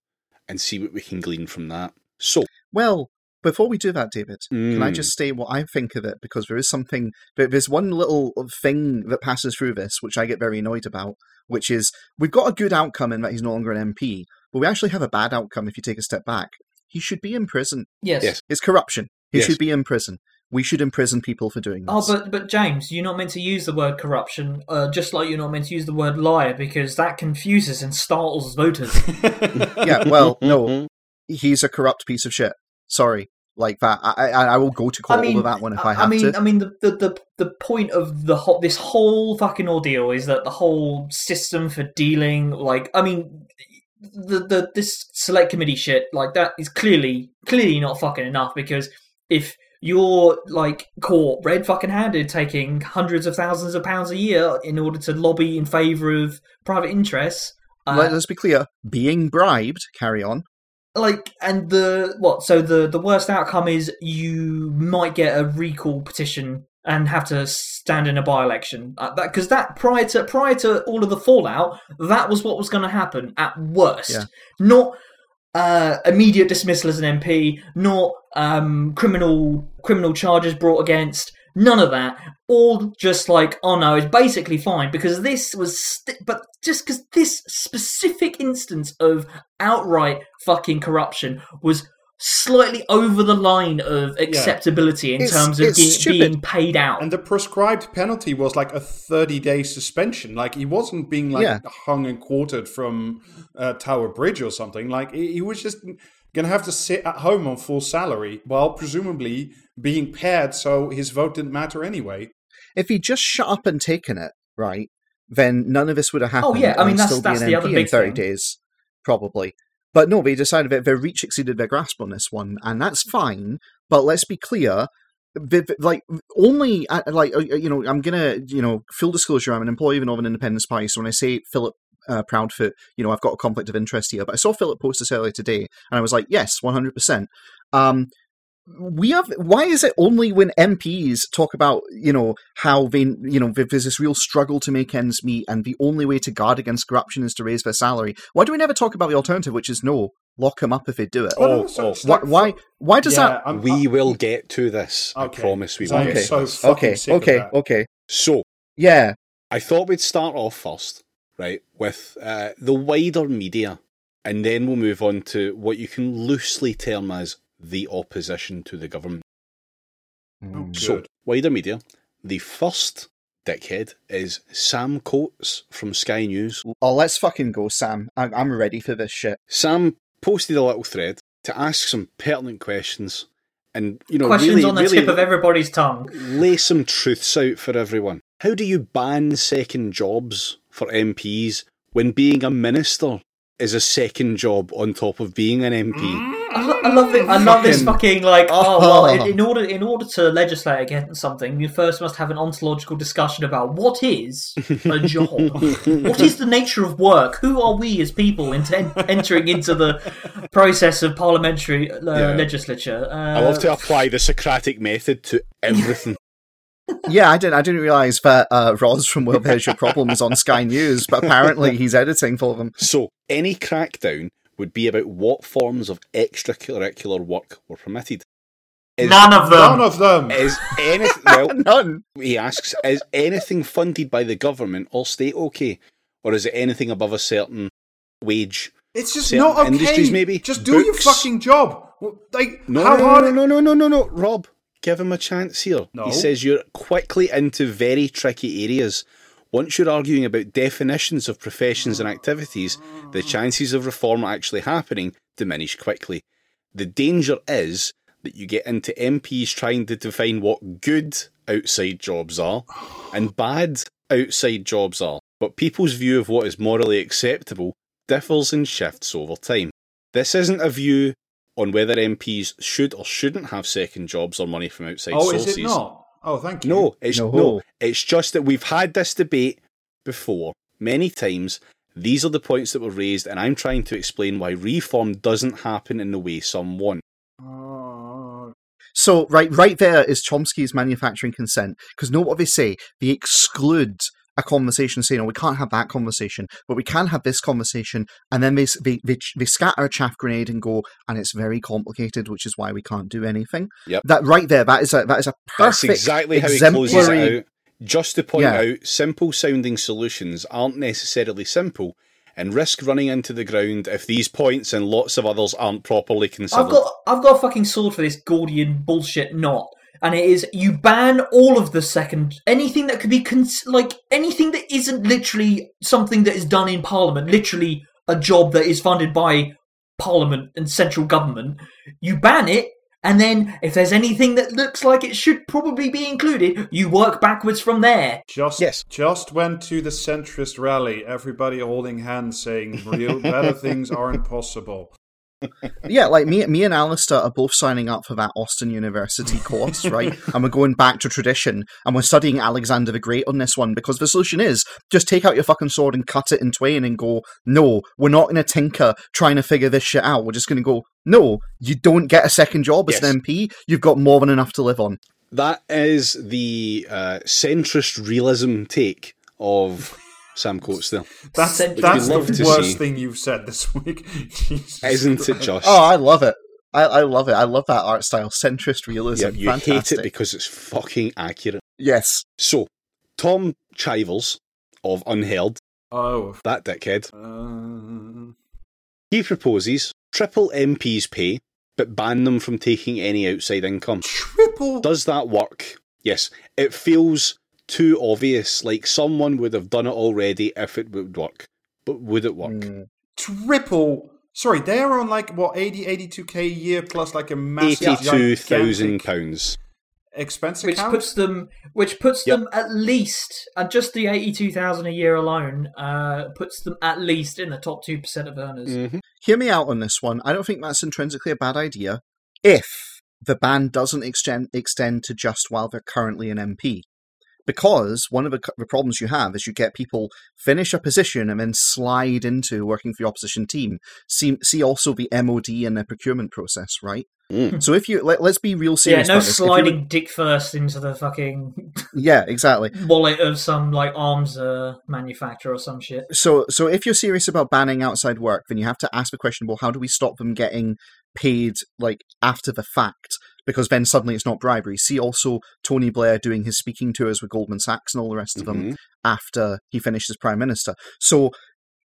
and see what we can glean from that. So, Well, before we do that, David, can I Mm. just say what I think of it? Because there is something, there's one little thing that passes through this, which I get very annoyed about, which is we've got a good outcome in that he's no longer an MP, but we actually have a bad outcome if you take a step back. He should be in prison. Yes. Yes. It's corruption. He Yes. should be in prison. We should imprison people for doing this. Oh, but but James, you're not meant to use the word corruption, uh, just like you're not meant to use the word liar because that confuses and startles voters. yeah, well, no, he's a corrupt piece of shit. Sorry, like that. I I, I will go to court I mean, over that one if I, have I mean, to. I mean, the, the the the point of the whole this whole fucking ordeal is that the whole system for dealing, like, I mean, the the this select committee shit, like that is clearly clearly not fucking enough because if you're like caught red fucking handed taking hundreds of thousands of pounds a year in order to lobby in favour of private interests. uh, Let us be clear: being bribed. Carry on. Like and the what so the the worst outcome is you might get a recall petition and have to stand in a by-election uh, that because that prior to prior to all of the fallout that was what was going to happen at worst Yeah. not uh immediate dismissal as an mp not um criminal criminal charges brought against none of that all just like oh no it's basically fine because this was st- but just because this specific instance of outright fucking corruption was slightly over the line of acceptability in It's- terms of it's ge- being paid out. And the prescribed penalty was like a 30 day suspension. Like he wasn't being like Yeah. hung and quartered from uh, Tower Bridge or something. Like he, he was just going to have to sit at home on full salary while presumably being paired so his vote didn't matter anyway. If he'd just shut up and taken it, right, then none of this would have happened. Oh, yeah, I mean, he'd that's- still be that's an the MP other in big thirty thing. days, probably. But no, they decided that their reach exceeded their grasp on this one, and that's fine. But let's be clear. the- the- Like only uh, like uh, you know, I'm gonna you know full disclosure. I'm an employee of Northern Independent party So when I say Philip uh, Proudfoot, you know, I've got a conflict of interest here. But I saw Philip post this earlier today, and I was like, yes, 100. percent Um, we have why is it only when MPs talk about you know how they you know there's this real struggle to make ends meet and the only way to guard against corruption is to raise their salary why do we never talk about the alternative which is no lock them up if they do it Oh, so oh. why why, why does Yeah, that I'm- we I'm- will get to this. Okay. I promise we will. Okay. so okay okay okay So, yeah I thought we'd start off first, right, with uh, the wider media and then we'll move on to what you can loosely term as the opposition to the government. Oh, So, wider media, the first dickhead is Sam Coates from Sky News. Oh, let's fucking go, Sam. I- I'm ready for this shit. Sam posted a little thread to ask some pertinent questions and, you know, Questions really, on the really tip of everybody's tongue. lay some truths out for everyone. How do you ban second jobs for MPs when being a minister is a second job on top of being an MP? I, lo- I love it. I love this Fucking- like. Oh well, in, in order in order to legislate against something, you first must have an ontological discussion about what is a job, what is the nature of work, who are we as people into entering into the process of parliamentary uh, Yeah. legislature. Uh, I love to apply the Socratic method to everything. Yeah, I didn't. I didn't realize that uh, Roz from World Here's Your Problem was on Sky News, but apparently he's editing for them. So, any crackdown would be about what forms of extracurricular work were permitted. Is, None of them. None of them. Is anything, well, None. he asks, is anything funded by the government or state okay? Or is it anything above a certain wage? It's just not okay. industries, maybe? Just do your fucking job. Like, No, how no, hard? no, no, no, no, no, no, Rob, give him a chance here. No. He says you're quickly into very tricky areas. Once you're arguing about definitions of professions and activities, the chances of reform actually happening diminish quickly. The danger is that you get into MPs trying to define what good outside jobs are and bad outside jobs are, but people's view of what is morally acceptable differs and shifts over time. This isn't a view on whether MPs should or shouldn't have second jobs or money from outside Oh, sources. Oh, is it not? Oh, thank you. No, it's No. no. It's just that we've had this debate before many times. These are the points that were raised, and I'm trying to explain why reform doesn't happen in the way some want. Oh, So right, right there is Chomsky's manufacturing consent. Because know what they say? They exclude a conversation, saying, "No, we can't have that conversation, but we can have this conversation." And then they they they, they scatter a chaff grenade and go, and it's very complicated, which is why we can't do anything. Yep. That right there, that is a that is a That's perfect exactly how he closes it out. Just to point Yeah. out, simple sounding solutions aren't necessarily simple and risk running into the ground if these points and lots of others aren't properly considered. I've got I've got a fucking sword for this Gordian bullshit knot, and it is you ban all of the second anything that could be cons- like anything that isn't literally something that is done in Parliament, literally a job that is funded by Parliament and central government. You ban it. And then, if there's anything that looks like it should probably be included, you work backwards from there. just Yes. just went to the centrist rally. Everybody holding hands, saying real better things aren't possible. Yeah, like me, me and Alistair are both signing up for that Austin University course, right? and we're going back to tradition, and we're studying Alexander the Great on this one because the solution is just take out your fucking sword and cut it in twain and go, no, we're not going to tinker trying to figure this shit out. We're just going to go, no, you don't get a second job as Yes. an MP. You've got more than enough to live on. That is the uh, centrist realism take of Sam Coates there. That's that's love the worst see. thing you've said this week. Jesus Isn't it Josh? Oh, I love it. I, I love it. I love that art style, centrist realism. yeah, you Fantastic. hate it because it's fucking accurate. yes, So, Tom Chivers of UnHerd, Oh. that dickhead, Uh, he proposes triple MP's pay, but ban them from taking any outside income. triple. Does that work? Yes, it feels too obvious, like someone would have done it already if it would work. But would it work? Mm. triple. Sorry, they are on like what 80, 82k a year plus like a massive, Eighty-two thousand pounds. expense which account. puts them which puts Yep. them at least and just the 82,000 a year alone uh puts them at least in the top 2% of earners. Mhm. hear me out on this one. I don't think that's intrinsically a bad idea if the ban doesn't extend extend to just while they're currently an MP. Because one of the, the problems you have is you get people finish a position and then slide into working for the opposition team. See, see also the MOD and the procurement process, right? Mm. So if you let, let's be real serious, Yeah, no about this. If you sliding dick first into the fucking yeah, exactly. wallet of some like arms uh, manufacturer or some shit. so so if you're serious about banning outside work then you have to ask the question well how do we stop them getting paid like after the fact because then suddenly it's not bribery see also tony blair doing his speaking tours with goldman sachs and all the rest of them Mhm. after he finished as prime minister so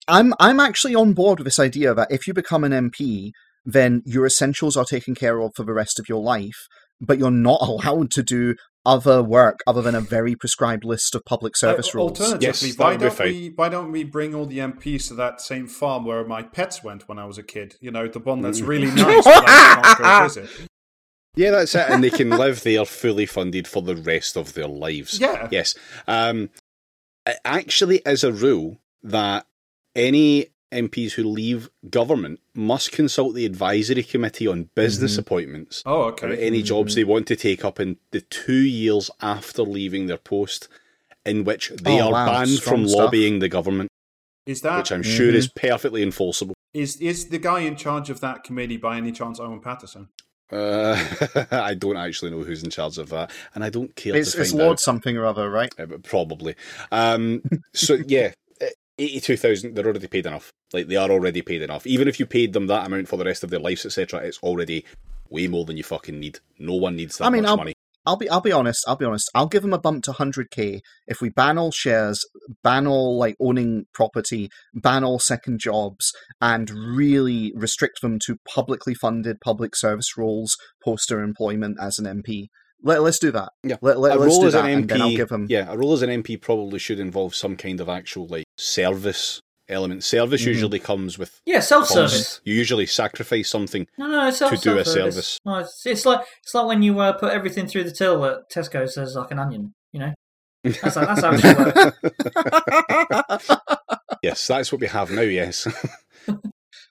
I'm I'm actually on board with this idea that if you become an MP, then your essentials are taken care of for the rest of your life, but you're not allowed to do other work other than a very prescribed list of public service Uh, rules. Alternatively, Yes, why that would be don't we why don't we bring all the MPs to that same farm where my pets went when I was a kid? You know, the one that's really nice, Yeah, that's it. And they can live there fully funded for the rest of their lives. Yeah. Yes. Um, it actually is a rule that any MPs who leave government must consult the advisory committee on business Mhm. appointments Oh, okay. any jobs they want to take up in the two years after leaving their post, in which they Oh, are wow, banned strong from stuff. lobbying the government, Is that which I'm sure Mhm. is perfectly enforceable. is is the guy in charge of that committee by any chance Owen Paterson? Uh, I don't actually know who's in charge of that, and I don't care It's, to it's Lord out. something or other, right? Uh, probably. Um, so yeah, eighty-two thousand. They're already paid enough. Like they are already paid enough. Even if you paid them that amount for the rest of their lives, etc., it's already way more than you fucking need. No one needs that I mean, much I'll- money. I'll be I'll be honest. I'll be honest. I'll give them a bump to 100k if we ban all shares, ban all like owning property, ban all second jobs, and really restrict them to publicly funded public service roles post their employment as an MP. Let, let's do that. Yeah. Let, let, a let's role do as that, an then I'll MP, give them. yeah, a role as an MP probably should involve some kind of actual like service element. Service Mhm. usually comes with Yeah, self-service. cost. You usually sacrifice something. No, no, it's to do a self-service. No, it's, it's like it's like when you uh, put everything through the till at Tesco's as like an onion. You know, that's how, that's how it should work. yes, that's what we have now. Yes.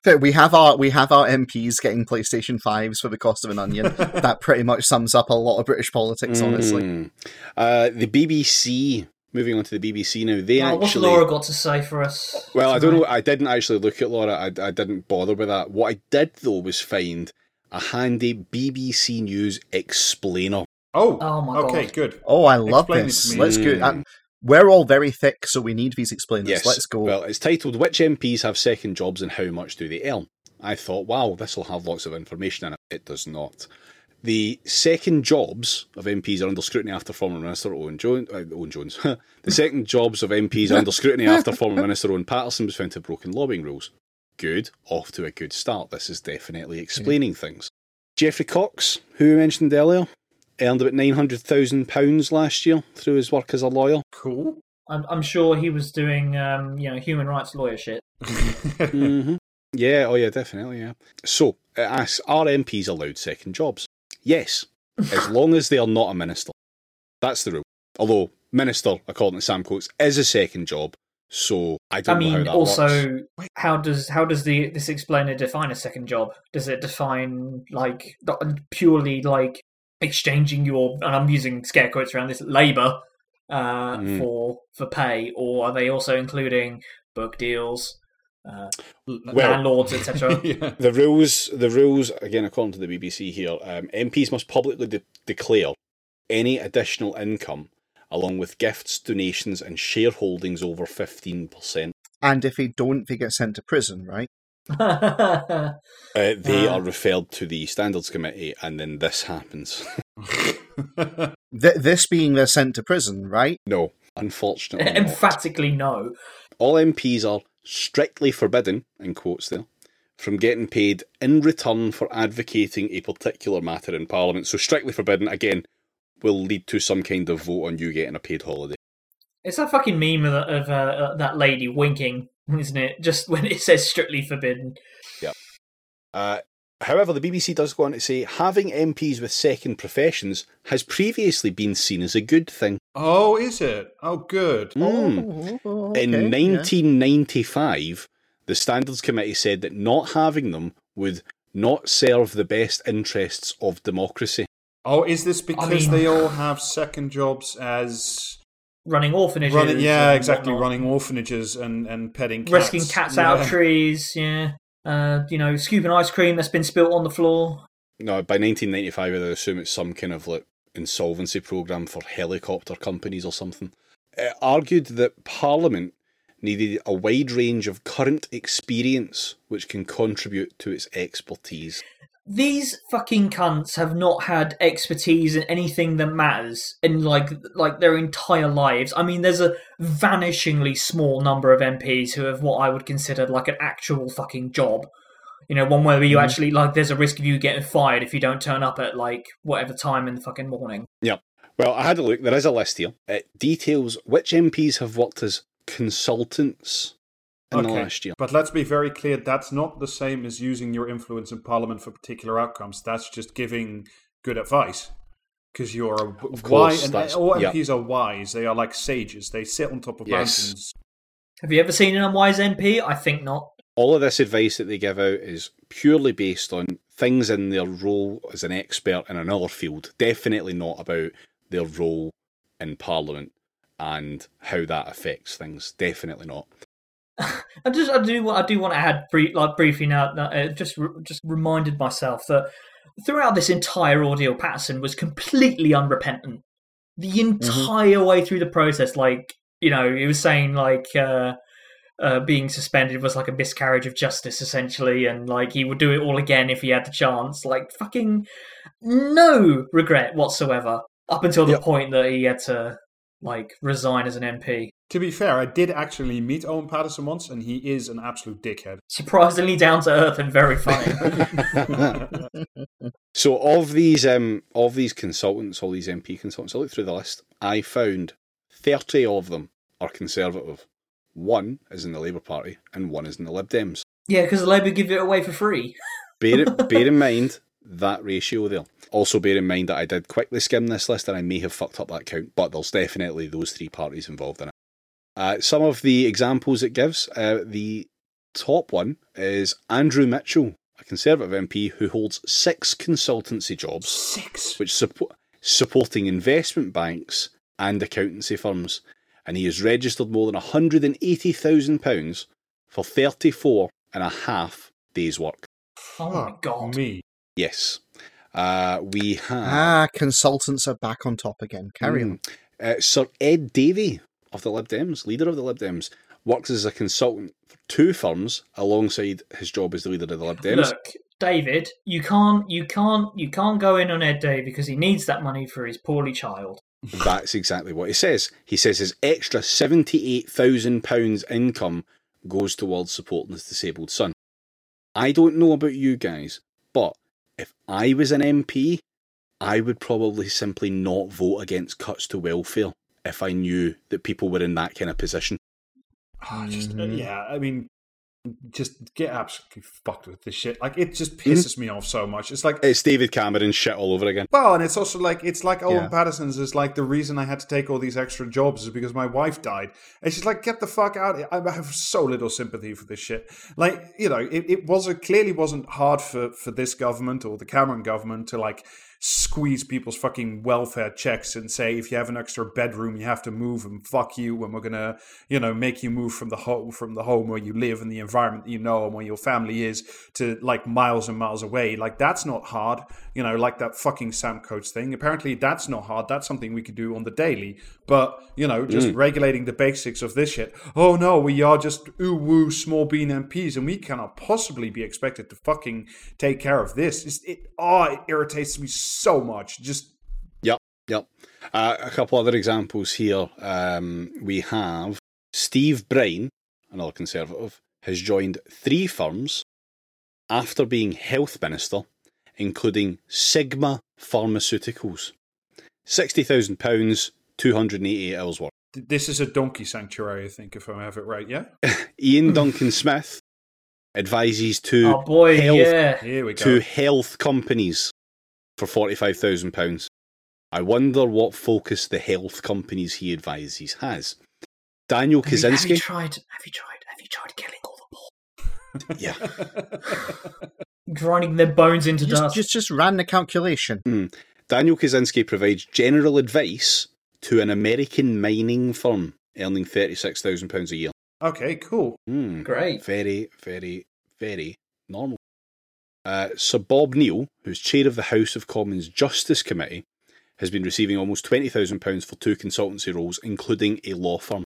So we have our we have our MPs getting PlayStation fives for the cost of an onion. that pretty much sums up a lot of British politics, honestly. Mm. Uh, the BBC. Moving on to the BBC now. They Oh, what's. Laura got to say for us? Well, I don't know. I didn't actually look at Laura. I, I didn't bother with that. What I did though was find a handy BBC News explainer. Oh, Oh my okay, God. good. Oh, I love Explain this. Let's go. Mm. Um, we're all very thick, so we need these explainers. Yes. Let's go. Well, it's titled "Which MPs Have Second Jobs and How Much Do They Earn." I thought, wow, this will have lots of information in it. It does not. The second jobs of MPs are under scrutiny after former Minister Owen Jones. Uh, Owen Jones. the second jobs of MPs are under scrutiny after former Minister Owen Paterson was found to have broken lobbying rules. Good, off to a good start. This is definitely explaining things. Geoffrey Cox, who we mentioned earlier, earned about nine hundred thousand pounds last year through his work as a lawyer. Cool. I'm, I'm sure he was doing, um, you know, human rights lawyer shit. hmm Yeah, oh yeah, definitely, yeah. So, it asks, are MPs allowed second jobs? Yes, as long as they are not a minister. That's the rule. Although, minister, according to Sam Coates, is a second job, so I I don't know how mean, that also, works. how does how does the this explainer define a second job? Does it define like purely like exchanging your and I'm using scare quotes around this labor uh, Mm. for for pay, or are they also including book deals, uh, Well- landlords, etc.? yeah. The rules, the rules, again, according to the BBC here, um, MPs must publicly de- declare any additional income along with gifts, donations, and shareholdings over 15%. and if they don't, they get sent to prison, right? Uh, they Ah. are referred to the Standards Committee, and then this happens. Th- this being they're sent to prison, right? no, unfortunately. not. Emphatically, no. All MPs are strictly forbidden, in quotes there, from getting paid in return for advocating a particular matter in Parliament. So, strictly forbidden, again, will lead to some kind of vote on you getting a paid holiday. It's that fucking meme of, of uh, uh, that lady winking, isn't it? Just when it says strictly forbidden. Yeah. Uh, however, the BBC does go on to say having MPs with second professions has previously been seen as a good thing. oh, is it? Oh, good. Mm. Oh, okay, In yeah. 1995, the Standards Committee said that not having them would not serve the best interests of democracy. Oh, is this because mean- they all have second jobs as Running orphanages. running? Yeah, exactly. whatnot. Running orphanages and and petting cats. Rescuing cats out of trees, yeah. Uh, you know, scooping ice cream that's been spilt on the floor. No, by 1995, I'd assume it's some kind of like insolvency program for helicopter companies or something. It argued that Parliament needed a wide range of current experience which can contribute to its expertise. These fucking cunts have not had expertise in anything that matters in like like their entire lives. I mean, there's a vanishingly small number of MPs who have what I would consider like an actual fucking job. You know, one where you Mhm. actually like there's a risk of you getting fired if you don't turn up at like whatever time in the fucking morning. Yeah. Well, I had a look. There is a list here. It details which MPs have worked as consultants in the last year. But let's be very clear that's not the same as using your influence in Parliament for particular outcomes. That's just giving good advice. Because you're a Of wise, and that's- all yeah. MPs are wise. They are like sages. They sit on top of Yes. mountains. Have you ever seen an unwise MP? I think not. All of this advice that they give out is purely based on things in their role as an expert in another field. Definitely not about their role in Parliament and how that affects things. Definitely not. I just I do want I do want to add brief, like briefly now uh, just just reminded myself that throughout this entire ordeal, Paterson was completely unrepentant the entire way through the process. Like you know, he was saying like uh, uh, being suspended was like a miscarriage of justice essentially, and like he would do it all again if he had the chance. Like fucking no regret whatsoever up until the Yep. point that he had to like resign as an MP. To be fair, I did actually meet Owen Paterson once, and he is an absolute dickhead. Surprisingly down to earth and very funny. So of these um of these consultants, all these MP consultants, I looked through the list. I found thirty of them are conservative. One is in the Labour Party and one is in the Lib Dems. Yeah, because the Labour give it away for free. Bear bear in mind that ratio there. Also bear in mind that I did quickly skim this list and I may have fucked up that count, but there's definitely those three parties involved in it. Uh, some of the examples it gives, uh, the top one is Andrew Mitchell, a Conservative MP who holds six consultancy jobs. Six. which support supporting investment banks and accountancy firms, and he has registered more than hundred and eighty thousand pounds for thirty-four and a half days' work. Oh my Fuck god. Me. Yes, uh, we have Ah, consultants are back on top again. Carry on. Mm. Uh, Sir Ed Davey of the Lib Dems, leader of the Lib Dems, works as a consultant for two firms alongside his job as the leader of the Lib Dems. Look, David, you can't, you can't, you can't go in on Ed Day because he needs that money for his poorly child. That's exactly what he says. He says his extra £78,000 income goes towards supporting his disabled son. I don't know about you guys, but if I was an MP, I would probably simply not vote against cuts to welfare if I knew that people were in that kind of position. Ah, just uh, Mhm. yeah, I mean, just get absolutely fucked with this shit. Like it just Mm-hmm. pisses me off so much. It's like It's David Cameron shit all over again. well, and it's also like it's like Owen Yeah. Paterson's is like the reason I had to take all these extra jobs is because my wife died. And she's like, get the fuck out! I have so little sympathy for this shit. Like you know, it, it was it clearly wasn't hard for for this government or the Cameron government to like squeeze people's fucking welfare checks and say if you have an extra bedroom you have to move and fuck you and we're gonna you know make you move from the home from the home where you live and the environment that you know and where your family is to like miles and miles away. Like that's not hard you know like that fucking sam coates thing. Apparently that's not hard. That's something we could do on the daily. But you know just mm. regulating the basics of this shit. Oh no we are just ooh woo small bean mps and we cannot possibly be expected to fucking take care of this. It's, it oh it irritates me so much just Yep, yep. Uh, a couple other examples here. Um, we have Steve Brine, another Conservative, has joined three firms after being health minister, including Sigma Pharmaceuticals. £60,000, 288 hours work. this is a donkey sanctuary i think if i have it right yeah Iain Duncan Smith advises to oh boy, health- yeah. here we go to health companies for £45,000. I wonder what focus the health companies he advises has. Daniel Have you, have you Kawczynski. tried? Have you tried? Have you tried killing all the Yeah. grinding their bones into Just, dust? just, just ran the calculation. Daniel Kawczynski provides general advice to an American mining firm earning £36,000 a year. okay cool Hmm. Great. Very, very, very normal. Uh, Sir Bob Neill, who's chair of the House of Commons Justice Committee, has been receiving almost £20,000 for two consultancy roles, including a law firm.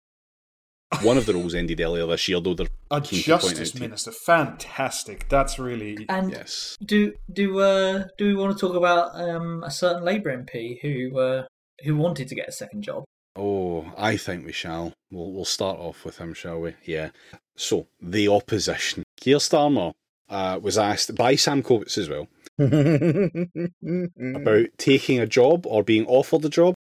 One of the roles ended earlier this year, though. They're A keen to point justice out minister, fantastic. That's really And Yes. do do uh do we want to talk about um a certain Labour MP who uh who wanted to get a second job? Oh, I think we shall. We'll we'll start off with him, shall we? Yeah. So the opposition. Keir Starmer uh, was asked by Sam Coates as well about taking a job or being offered a job,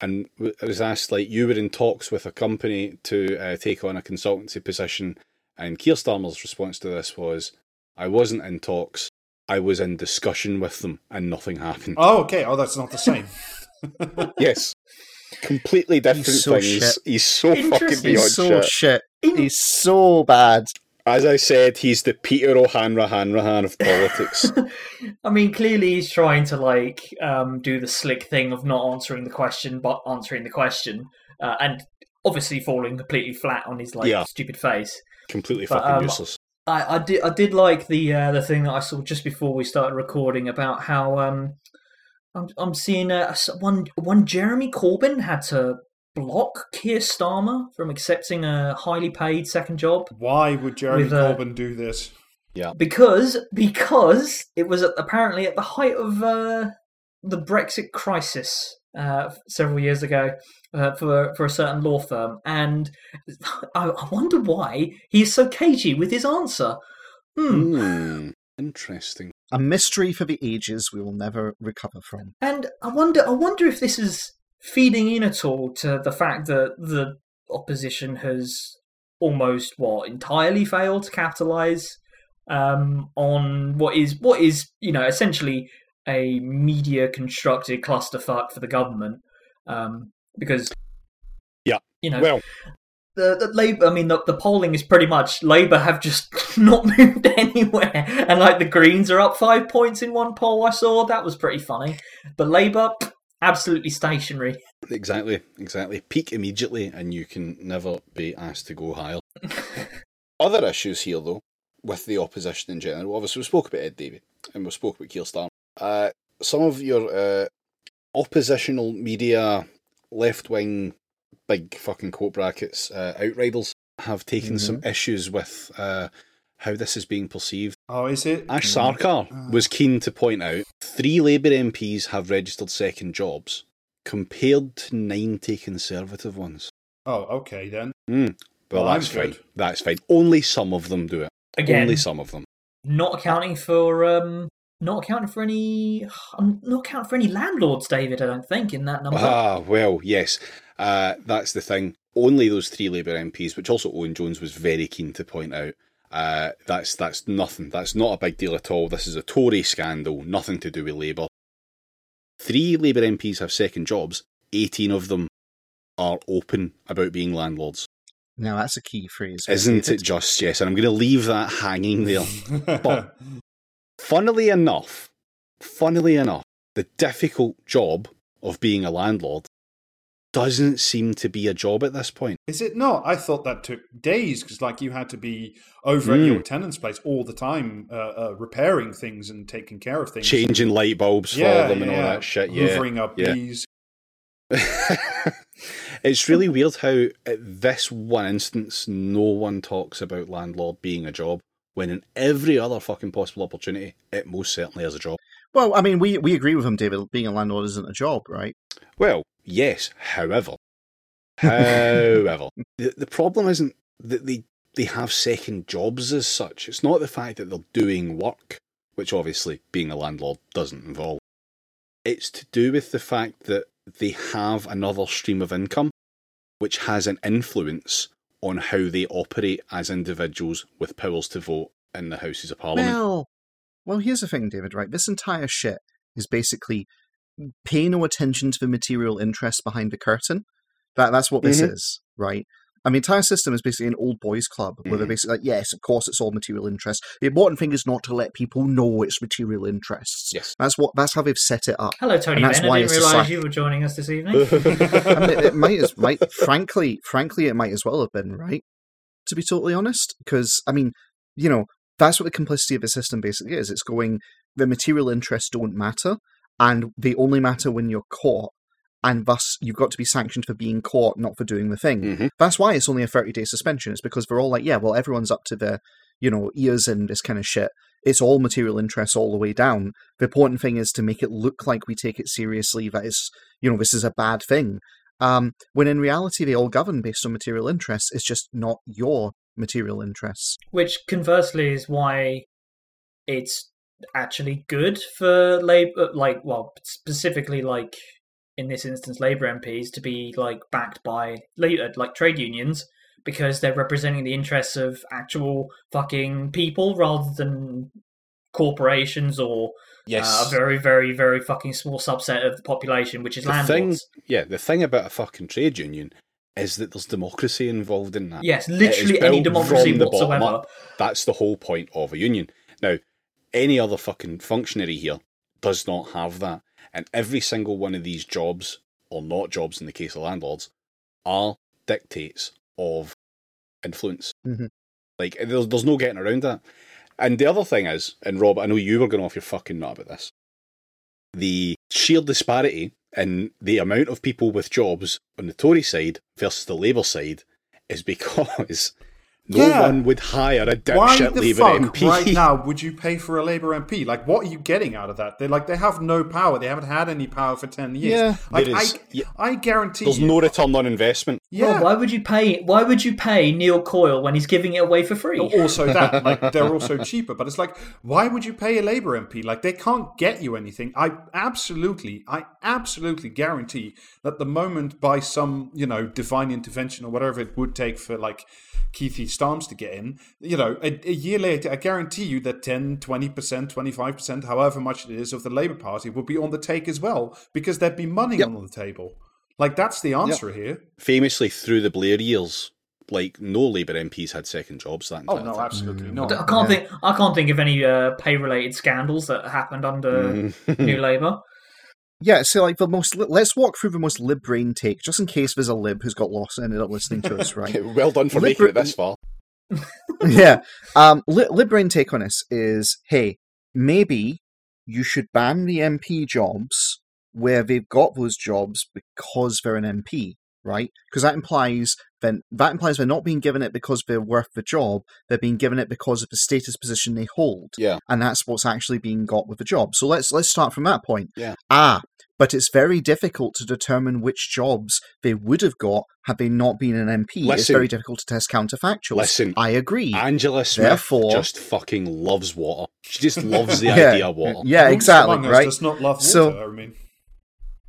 and w- was asked like you were in talks with a company to uh, take on a consultancy position, and Keir Starmer's response to this was, "I wasn't in talks. I was in discussion with them, and nothing happened." Oh, okay. Oh, that's not the same. Yes. Completely different so things. shit. He's so fucking beyond He's so shit. shit. He's so bad. As I said, he's the Peter O'Hanrahan Hanrahan of politics. I mean, clearly he's trying to like um, do the slick thing of not answering the question, but answering the question, uh, and obviously falling completely flat on his like Yeah. stupid face. Completely But, fucking um, useless. I, I did I did like the uh, the thing that I saw just before we started recording about how um I'm I'm seeing uh, one one Jeremy Corbyn had to block Keir Starmer from accepting a highly paid second job Why would Jeremy With, uh, Corbyn do this? Yeah, because because it was at, apparently at the height of uh, the Brexit crisis uh, several years ago uh, for for a certain law firm, and I, I wonder why he's so cagey with his answer. Hmm. Hmm. Interesting. A mystery for the ages we will never recover from. And I wonder, I wonder if this is feeding in at all to the fact that the opposition has almost what entirely failed to capitalize um, on what is what is you know essentially a media constructed clusterfuck for the government um, because Yeah. you know Well, the, the Labour, I mean, the, the polling is pretty much Labour have just not moved anywhere, and like the Greens are up five points in one poll I saw. That was pretty funny. But Labour, pff, absolutely stationary. exactly, exactly. Peak immediately, and you can never be asked to go higher. Other issues here, though, with the opposition in general. Obviously, we spoke about Ed Davey, and we spoke about Keir Starmer. Uh, some of your uh, oppositional media, left wing, big fucking quote brackets, uh, outriders have taken some issues with uh, how this is being perceived. Oh, is it? Ash Sarkar was keen to point out three Labour MPs have registered second jobs compared to 90 Conservative ones. Oh, okay then. Mm. Well, Well, that's I'm fine. good. That's fine. Only some of them do it. Again, Only some of them. not accounting for um, not accounting for any, um, not accounting for any landlords, David. I don't think in that number. Ah, well, yes. Uh, that's the thing. Only those three Labour MPs, which also Owen Jones was very keen to point out. Uh, that's that's nothing. That's not a big deal at all. This is a Tory scandal. Nothing to do with Labour. Three Labour MPs have second jobs. Eighteen of them are open about being landlords. Now that's a key phrase. Isn't it just? Yes, and I'm going to leave that hanging there. But- Funnily enough, funnily enough, the difficult job of being a landlord doesn't seem to be a job at this point. Is it not? I thought that took days because, like, you had to be over Mm. at your tenant's place all the time, uh, uh, repairing things and taking care of things, Changing light bulbs yeah, for them and all yeah. that shit. Yeah. hoovering up yeah. bees. it's really weird how, at this one instance, no one talks about landlord being a job, when in every other fucking possible opportunity, it most certainly is a job. Well, I mean, we we agree with him, David. Being a landlord isn't a job, right? Well, yes, however. However, the, the problem isn't that they, they have second jobs as such. It's not the fact that they're doing work, which obviously being a landlord doesn't involve. It's to do with the fact that they have another stream of income, which has an influence on how they operate as individuals with powers to vote in the Houses of Parliament. Well, well, here's the thing, David. Right, this entire shit is basically pay no attention to the material interest behind the curtain. That that's what this Mhm. is, right? I mean, the entire system is basically an old boys club where they're Mhm. basically like, yes, of course, it's all material interest. The important thing is not to let people know it's material interests. Yes. That's what. That's how they've set it up. Hello, Tony and that's Ben. why I didn't it's a realise si- you were joining us this evening. I mean, it might as might frankly, frankly, it might as well have been right. To be totally honest, because I mean, you know, that's what the complicity of the system basically is. It's going the material interests don't matter, and they only matter when you're caught. and thus you've got to be sanctioned for being caught, not for doing the thing. Mhm. That's why it's only a 30 day suspension. It's because they're all like, yeah, well, everyone's up to their, you know, ears in this kind of shit. It's all material interests all the way down. The important thing is to make it look like we take it seriously, that that is, you know, this is a bad thing. Um, when in reality, they all govern based on material interests. It's just not your material interests. Which conversely is why it's actually good for labor, like, well, specifically like in this instance, labor MPs to be like backed by labor, like trade unions, because they're representing the interests of actual fucking people rather than corporations or Yes. uh, a very, very, very fucking small subset of the population, which is the thing, landlords. yeah, the thing about a fucking trade union is that there's democracy involved in that. Yes, literally any democracy from the bottom whatsoever. That's the whole point of a union. Now, any other fucking functionary here does not have that. And every single one of these jobs, or not jobs in the case of landlords, are dictates of influence. Mhm. Like, there's, there's no getting around that. And the other thing is, and Rob, I know you were going off your fucking nut about this, the sheer disparity in the amount of people with jobs on the Tory side versus the Labour side is because no Yeah. one would hire a Why dipshit the Labour fuck MP. right now would you pay for a Labour MP? Like, what are you getting out of that? They like they have no power. They haven't had any power for ten years. Yeah, like, there is- I, yeah. I guarantee There's you. no return on investment. yeah. Rob, why would you pay? Why would you pay Neil Coyle when he's giving it away for free? also that like they're also cheaper but it's like why would you pay a labor mp like they can't get you anything i absolutely i absolutely guarantee that the moment by some you know divine intervention or whatever it would take for like Keithy Starms to get in, you know, a, a year later, I guarantee you that 10, 20%, 25%, however much it is, of the Labour Party would be on the take as well, because there'd be money Yep. on the table. Like, that's the answer here. Famously, through the Blair years, like no Labour MPs had second jobs that Oh, no, time. absolutely Mm. not. I can't Yeah. think. I can't think of any uh, pay-related scandals that happened under Mm. New Labour. Yeah, so like the most, let's walk through the most lib brain take, just in case there's a lib who's got lost and ended up listening to us, right? well done for Liber- making it this far. Yeah. Um, li- lib brain take on this is, hey, maybe you should ban the MP jobs where they've got those jobs because they're an MP, right? Because that implies then that implies they're not being given it because they're worth the job. They're being given it because of the status position they hold. Yeah. and that's what's actually being got with the job. So let's let's start from that point. Yeah. Ah, but it's very difficult to determine which jobs they would have got had they not been an MP. it's very difficult to test counterfactuals. Listen, I agree. Angela Smith Therefore- just fucking loves water. She just loves the Yeah. idea of water. yeah, Who exactly, right? Does not love water. So- I mean,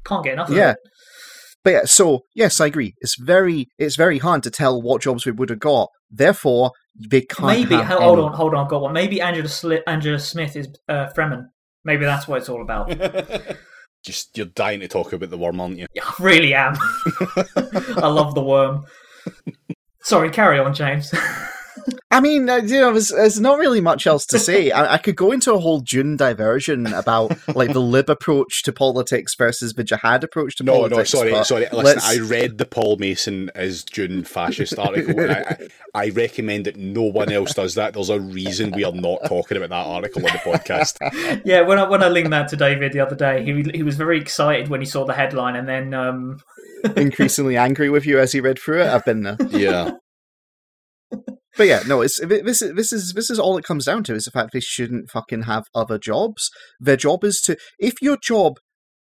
Can't get enough of Yeah. it. But yeah, so yes, I agree. It's very it's very hard to tell what jobs we would have got. Therefore, they can't. Maybe have ho- hold any. on, hold on, got one. Maybe Angela Sli- Angela Smith is uh, Fremen. Maybe that's what it's all about. Just you're dying to talk about the worm, aren't you? Yeah, I really am. I love the worm. Sorry, carry on, James. I mean, uh, you know, there's, there's not really much else to say. I, I could go into a whole Dune diversion about like the lib approach to politics versus the jihad approach to No, politics. no, no, sorry, sorry. Listen, let's- I read the Paul Mason as Dune fascist article, and I, I, I recommend that no one else does that. There's a reason we are not talking about that article on the podcast. yeah, when I when I linked that to David the other day, he he was very excited when he saw the headline, and then um, increasingly angry with you as he read through it. I've been there. Yeah, But yeah, no, it's this is this is this is all it comes down to is the fact they shouldn't fucking have other jobs. Their job is to if your job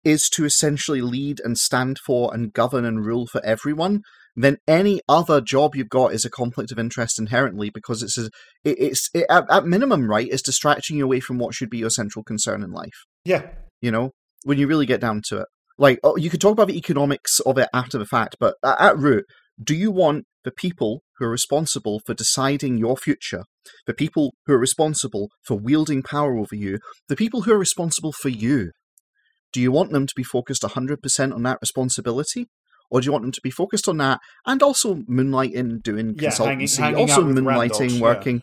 is to essentially lead and stand for and govern and rule for everyone, then any other job you've got is a conflict of interest inherently because it's a, it, it's it, at, at minimum right is distracting you away from what should be your central concern in life. yeah. You know, when you really get down to it, like oh, you could talk about the economics of it after the fact, but at, at root, do you want the people who are responsible for deciding your future, the people who are responsible for wielding power over you, the people who are responsible for you, do you want them to be focused 100% on that responsibility? Or do you want them to be focused on that and also moonlighting, doing Yeah, consultancy, hanging also out with moonlighting, yeah. working?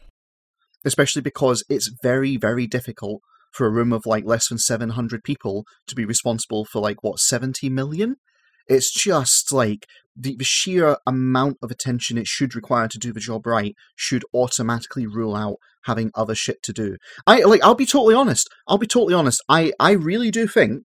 Especially because it's very, very difficult for a room of like less than 700 people to be responsible for like what 70 million it's just like the, the sheer amount of attention it should require to do the job right should automatically rule out having other shit to do i like i'll be totally honest i'll be totally honest i i really do think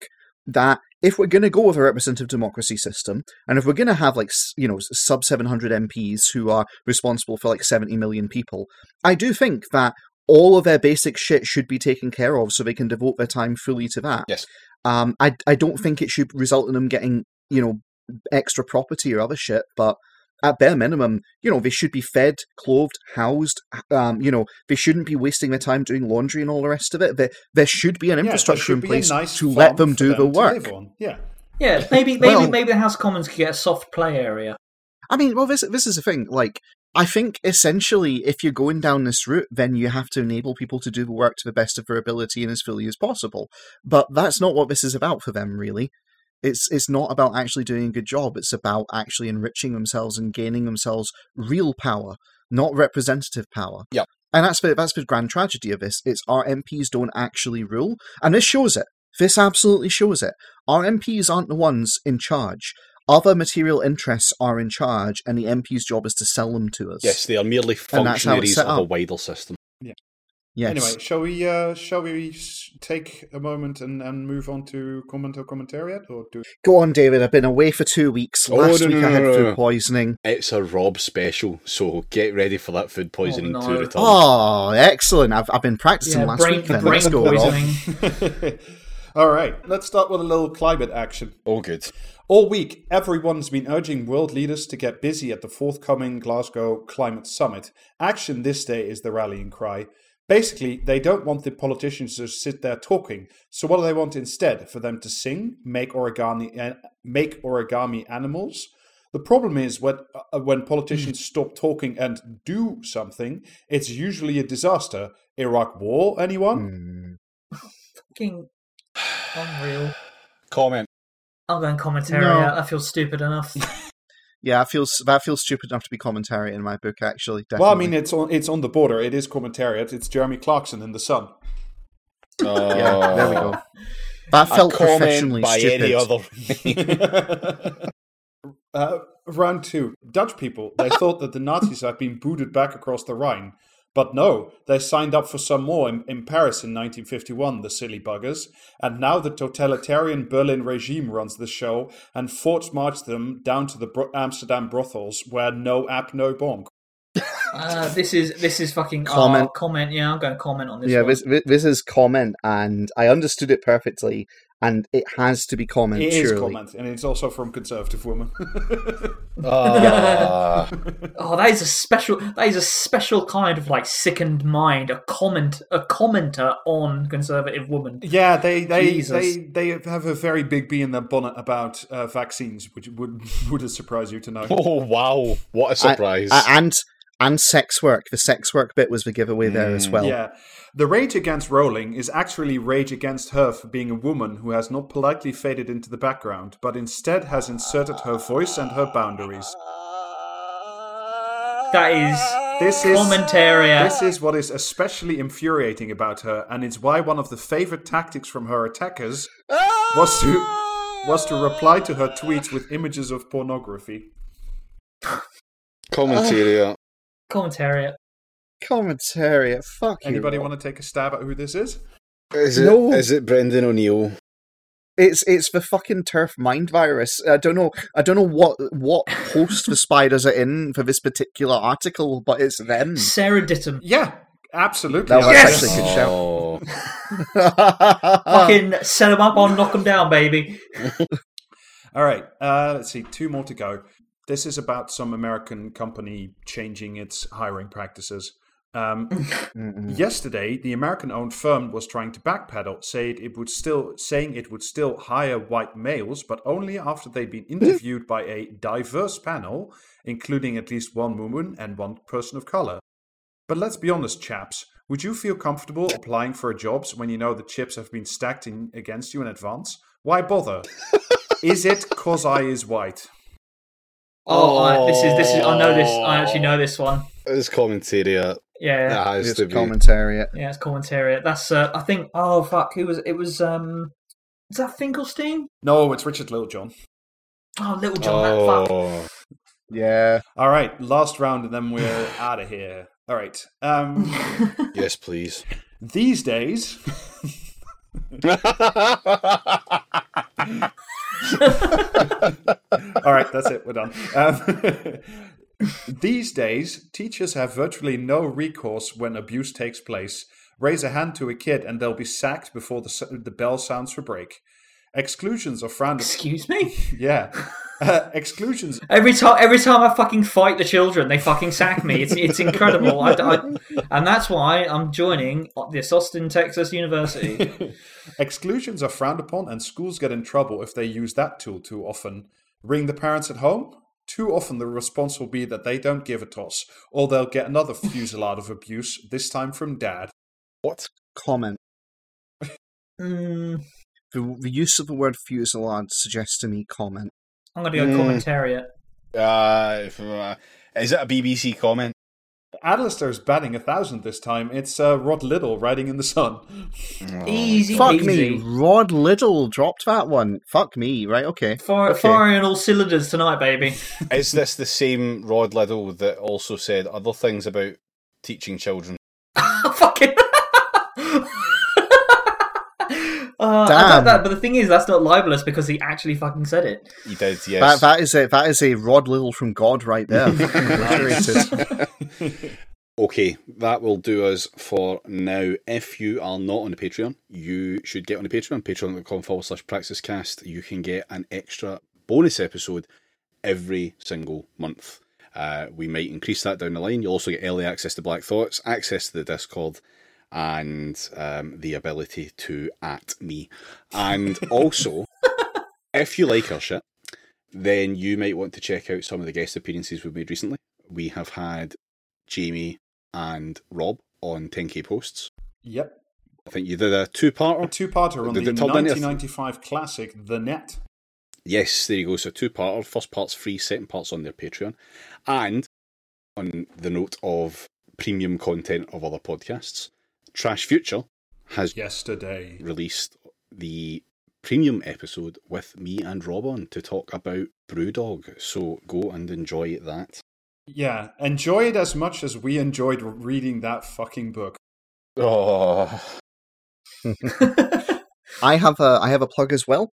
that if we're going to go with a representative democracy system, and if we're going to have like you know sub 700 MPs who are responsible for like 70 million people, I do think that all of their basic shit should be taken care of so they can devote their time fully to that. Yes. Um, I I don't think it should result in them getting you know extra property or other shit, but at bare minimum, you know, they should be fed, clothed, housed. Um, you know, they shouldn't be wasting their time doing laundry and all the rest of it. There, there should be an Yeah, infrastructure should in place nice to let them for do the work. Yeah. Yeah, maybe maybe Well- maybe the House of Commons could get a soft play area. I mean, well, this this is the thing. Like, I think essentially, if you're going down this route, then you have to enable people to do the work to the best of their ability and as fully as possible. But that's not what this is about for them, really. It's it's not about actually doing a good job. It's about actually enriching themselves and gaining themselves real power, not representative power. Yep. And that's the that's the grand tragedy of this. It's our MPs don't actually rule, and this shows it. This absolutely shows it. Our MPs aren't the ones in charge. Other material interests are in charge, and the MP's job is to sell them to us. Yes, they are merely And that's how it's functionaries of a up. wider system. Yes. Anyway, shall we uh, shall we s- take a moment and, and move on to comment or commentariat or do Go on, David. I've been away for two weeks. Oh, Last no, week no, I had no, food poisoning. It's a Rob special, so get ready for that food poisoning no. to return. Oh, excellent! I've I've been practicing Yeah, last brain, week. the Then. brain Let's go, Rob. poisoning. All right, let's start with a little climate action. Oh, good. All week, everyone's been urging world leaders to get busy at the forthcoming Glasgow Climate Summit. Action this day is the rallying cry. Basically, they don't want the politicians to sit there talking. So what do they want instead? For them to sing, make origami, uh, make origami animals. The problem is when uh, when politicians stop talking and do something, it's usually a disaster. Iraq War, anyone? Hmm. Fucking unreal. Comment. I'm going commentary. No. out. That feels stupid enough. Yeah, that feels that feels stupid enough to be commentary in my book. Actually, definitely. Well, I mean, it's on it's on the border. It is commentary. It's Jeremy Clarkson in the Sun. yeah, there we go. That felt professionally by stupid. any other. uh, round two. Dutch people, they thought that the Nazis had been booted back across the Rhine. But no, they signed up for some more in, in Paris in 1951, the silly buggers. And now the totalitarian Berlin regime runs the show and force marched them down to the Bro- Amsterdam brothels where no app, no bonk. Uh, this is this is fucking Comment. oh, comment. Yeah, I'm going to comment on this. yeah, one. this this is comment, and I understood it perfectly, and it has to be comment. It is surely. comment, and it's also from conservative women. Ah. Oh, that is a special. That is a special kind of like sickened mind. A comment, a commenter on conservative woman. Yeah, they they, Jesus. they they have a very big bee in their bonnet about uh, vaccines, which would would surprise you to know. oh, wow. What a surprise. A- and and sex work. The sex work bit was the giveaway there as Mm, well. Yeah, the rage against Rowling is actually rage against her for being a woman who has not politely faded into the background, but instead has inserted her voice and her boundaries. That is This is commentary. This is what is especially infuriating about her, and it's why one of the favorite tactics from her attackers was to was to reply to her tweets with images of pornography. Commentary. Commentary. Commentariat. Fuck you. Anybody Rob. want to take a stab at who this is? Is it, No. is it Brendan O'Neill? It's it's the fucking TERF mind virus. I don't know. I don't know what what host the spiders are in for this particular article, but it's them. Sarah Ditum. Yeah, absolutely. That was Yes! actually a good shout. Oh. Fucking set them up on knock them down, baby. All right, uh, let's see, two more to go. This is about some American company changing its hiring practices. Um, Yesterday, the American-owned firm was trying to backpedal, saying it would still saying it would still hire white males, but only after they'd been interviewed by a diverse panel, including at least one woman and one person of color. But let's be honest, chaps. Would you feel comfortable applying for jobs when you know the chips have been stacked in against you in advance? Why bother? is it cause I is white? Oh, I, this is this is. I know this. I actually know this one. It's commentary. It Yeah, yeah, has It's to commentary. yeah it's commentary. That's. Uh, I think. Oh fuck! Who was it? Was um. Is that Finkelstein? No, it's Richard Littlejohn. Oh, Littlejohn. That fuck. Oh. Yeah. All right, last round, and then we're out of here. All right. Um, Yes, please. these days, All right, that's it. We're done. Um, these days, teachers have virtually no recourse when abuse takes place. Raise a hand to a kid, and they'll be sacked before the the bell sounds for break. Exclusions are frowned. Excuse me. Yeah, uh, exclusions. Every time, every time I fucking fight the children, they fucking sack me. It's it's incredible. I, I- and that's why I'm joining this Austin, Texas University. Exclusions are frowned upon, and schools get in trouble if they use that tool too often. Ring the parents at home? Too often, the response will be that they don't give a toss, or they'll get another fusillade of abuse, this time from dad. What? Comment. Mm, The, the use of the word fusillade suggests to me comment. I'm gonna go Mm. commentariat. Uh, if, uh, is it a BBC comment? Alistair's batting a thousand this time. It's uh, Rod Liddle riding in the sun. Easy Fuck peasy. me. Rod Liddle dropped that one. Fuck me. Right, okay. Fire, Okay. Firing all cylinders tonight, baby. Is this the same Rod Liddle that also said other things about teaching children? Uh, Damn. don't know, but the thing is, that's not libelous because he actually fucking said it. He did, That, yes. that is a that is a Rod Liddle from God right there. Okay, that will do us for now. If you are not on the Patreon, you should get on the Patreon, patreon.com forward slash praxiscast. You can get an extra bonus episode every single month. Uh, we might increase that down the line. You'll also get early access to Black Thoughts, access to the Discord, and um, the ability to at me. And also, if you like our shit, then you might want to check out some of the guest appearances we've made recently. We have had Jamie and Rob on 10k posts. Yep. I think you did a two-parter. A two-parter on Did the it turn into a th- 1995 classic, The Net. Yes, there you go. So two-parter. First part's free, second part's on their Patreon. And on the note of premium content of other podcasts, Trash Future has Yesterday. released the premium episode with me and Rob on to talk about Brewdog. So go and enjoy that. Yeah, enjoy it as much as we enjoyed reading that fucking book. Oh, I have a I have a plug as well.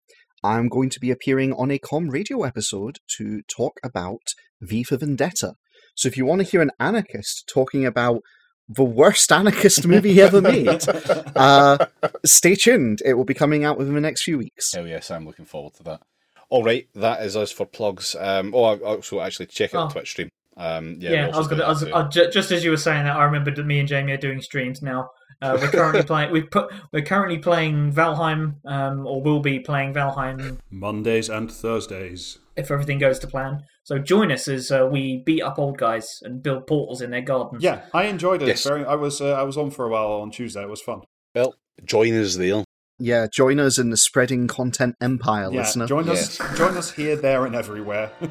I'm going to be appearing on a Com Radio episode to talk about V for Vendetta. So if you want to hear an anarchist talking about the worst anarchist movie he ever made, uh, stay tuned. It will be coming out within the next few weeks. Oh yes, I'm looking forward to that. All right, that is us for plugs. Um, oh, I also actually check out Oh. Twitch stream. Um, yeah, Yeah, I was gonna. I was, that too. uh, ju- just as you were saying that, I remembered that me and Jamie are doing streams now. Uh, we're currently playing. We put. We're currently playing Valheim, um, or will be playing Valheim Mondays and Thursdays. if everything goes to plan. So join us as uh, we beat up old guys and build portals in their gardens. Yeah, I enjoyed it. Yes. Very. I was. Uh, I was on for a while on Tuesday. It was fun. Well, join us there. Yeah, join us in the spreading content empire, Yeah, listener. join us. Join us here, there, and everywhere.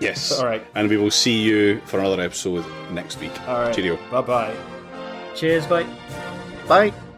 Yes. All right. And we will see you for another episode next week. All right. Cheerio. Bye bye. Cheers, bye. Bye.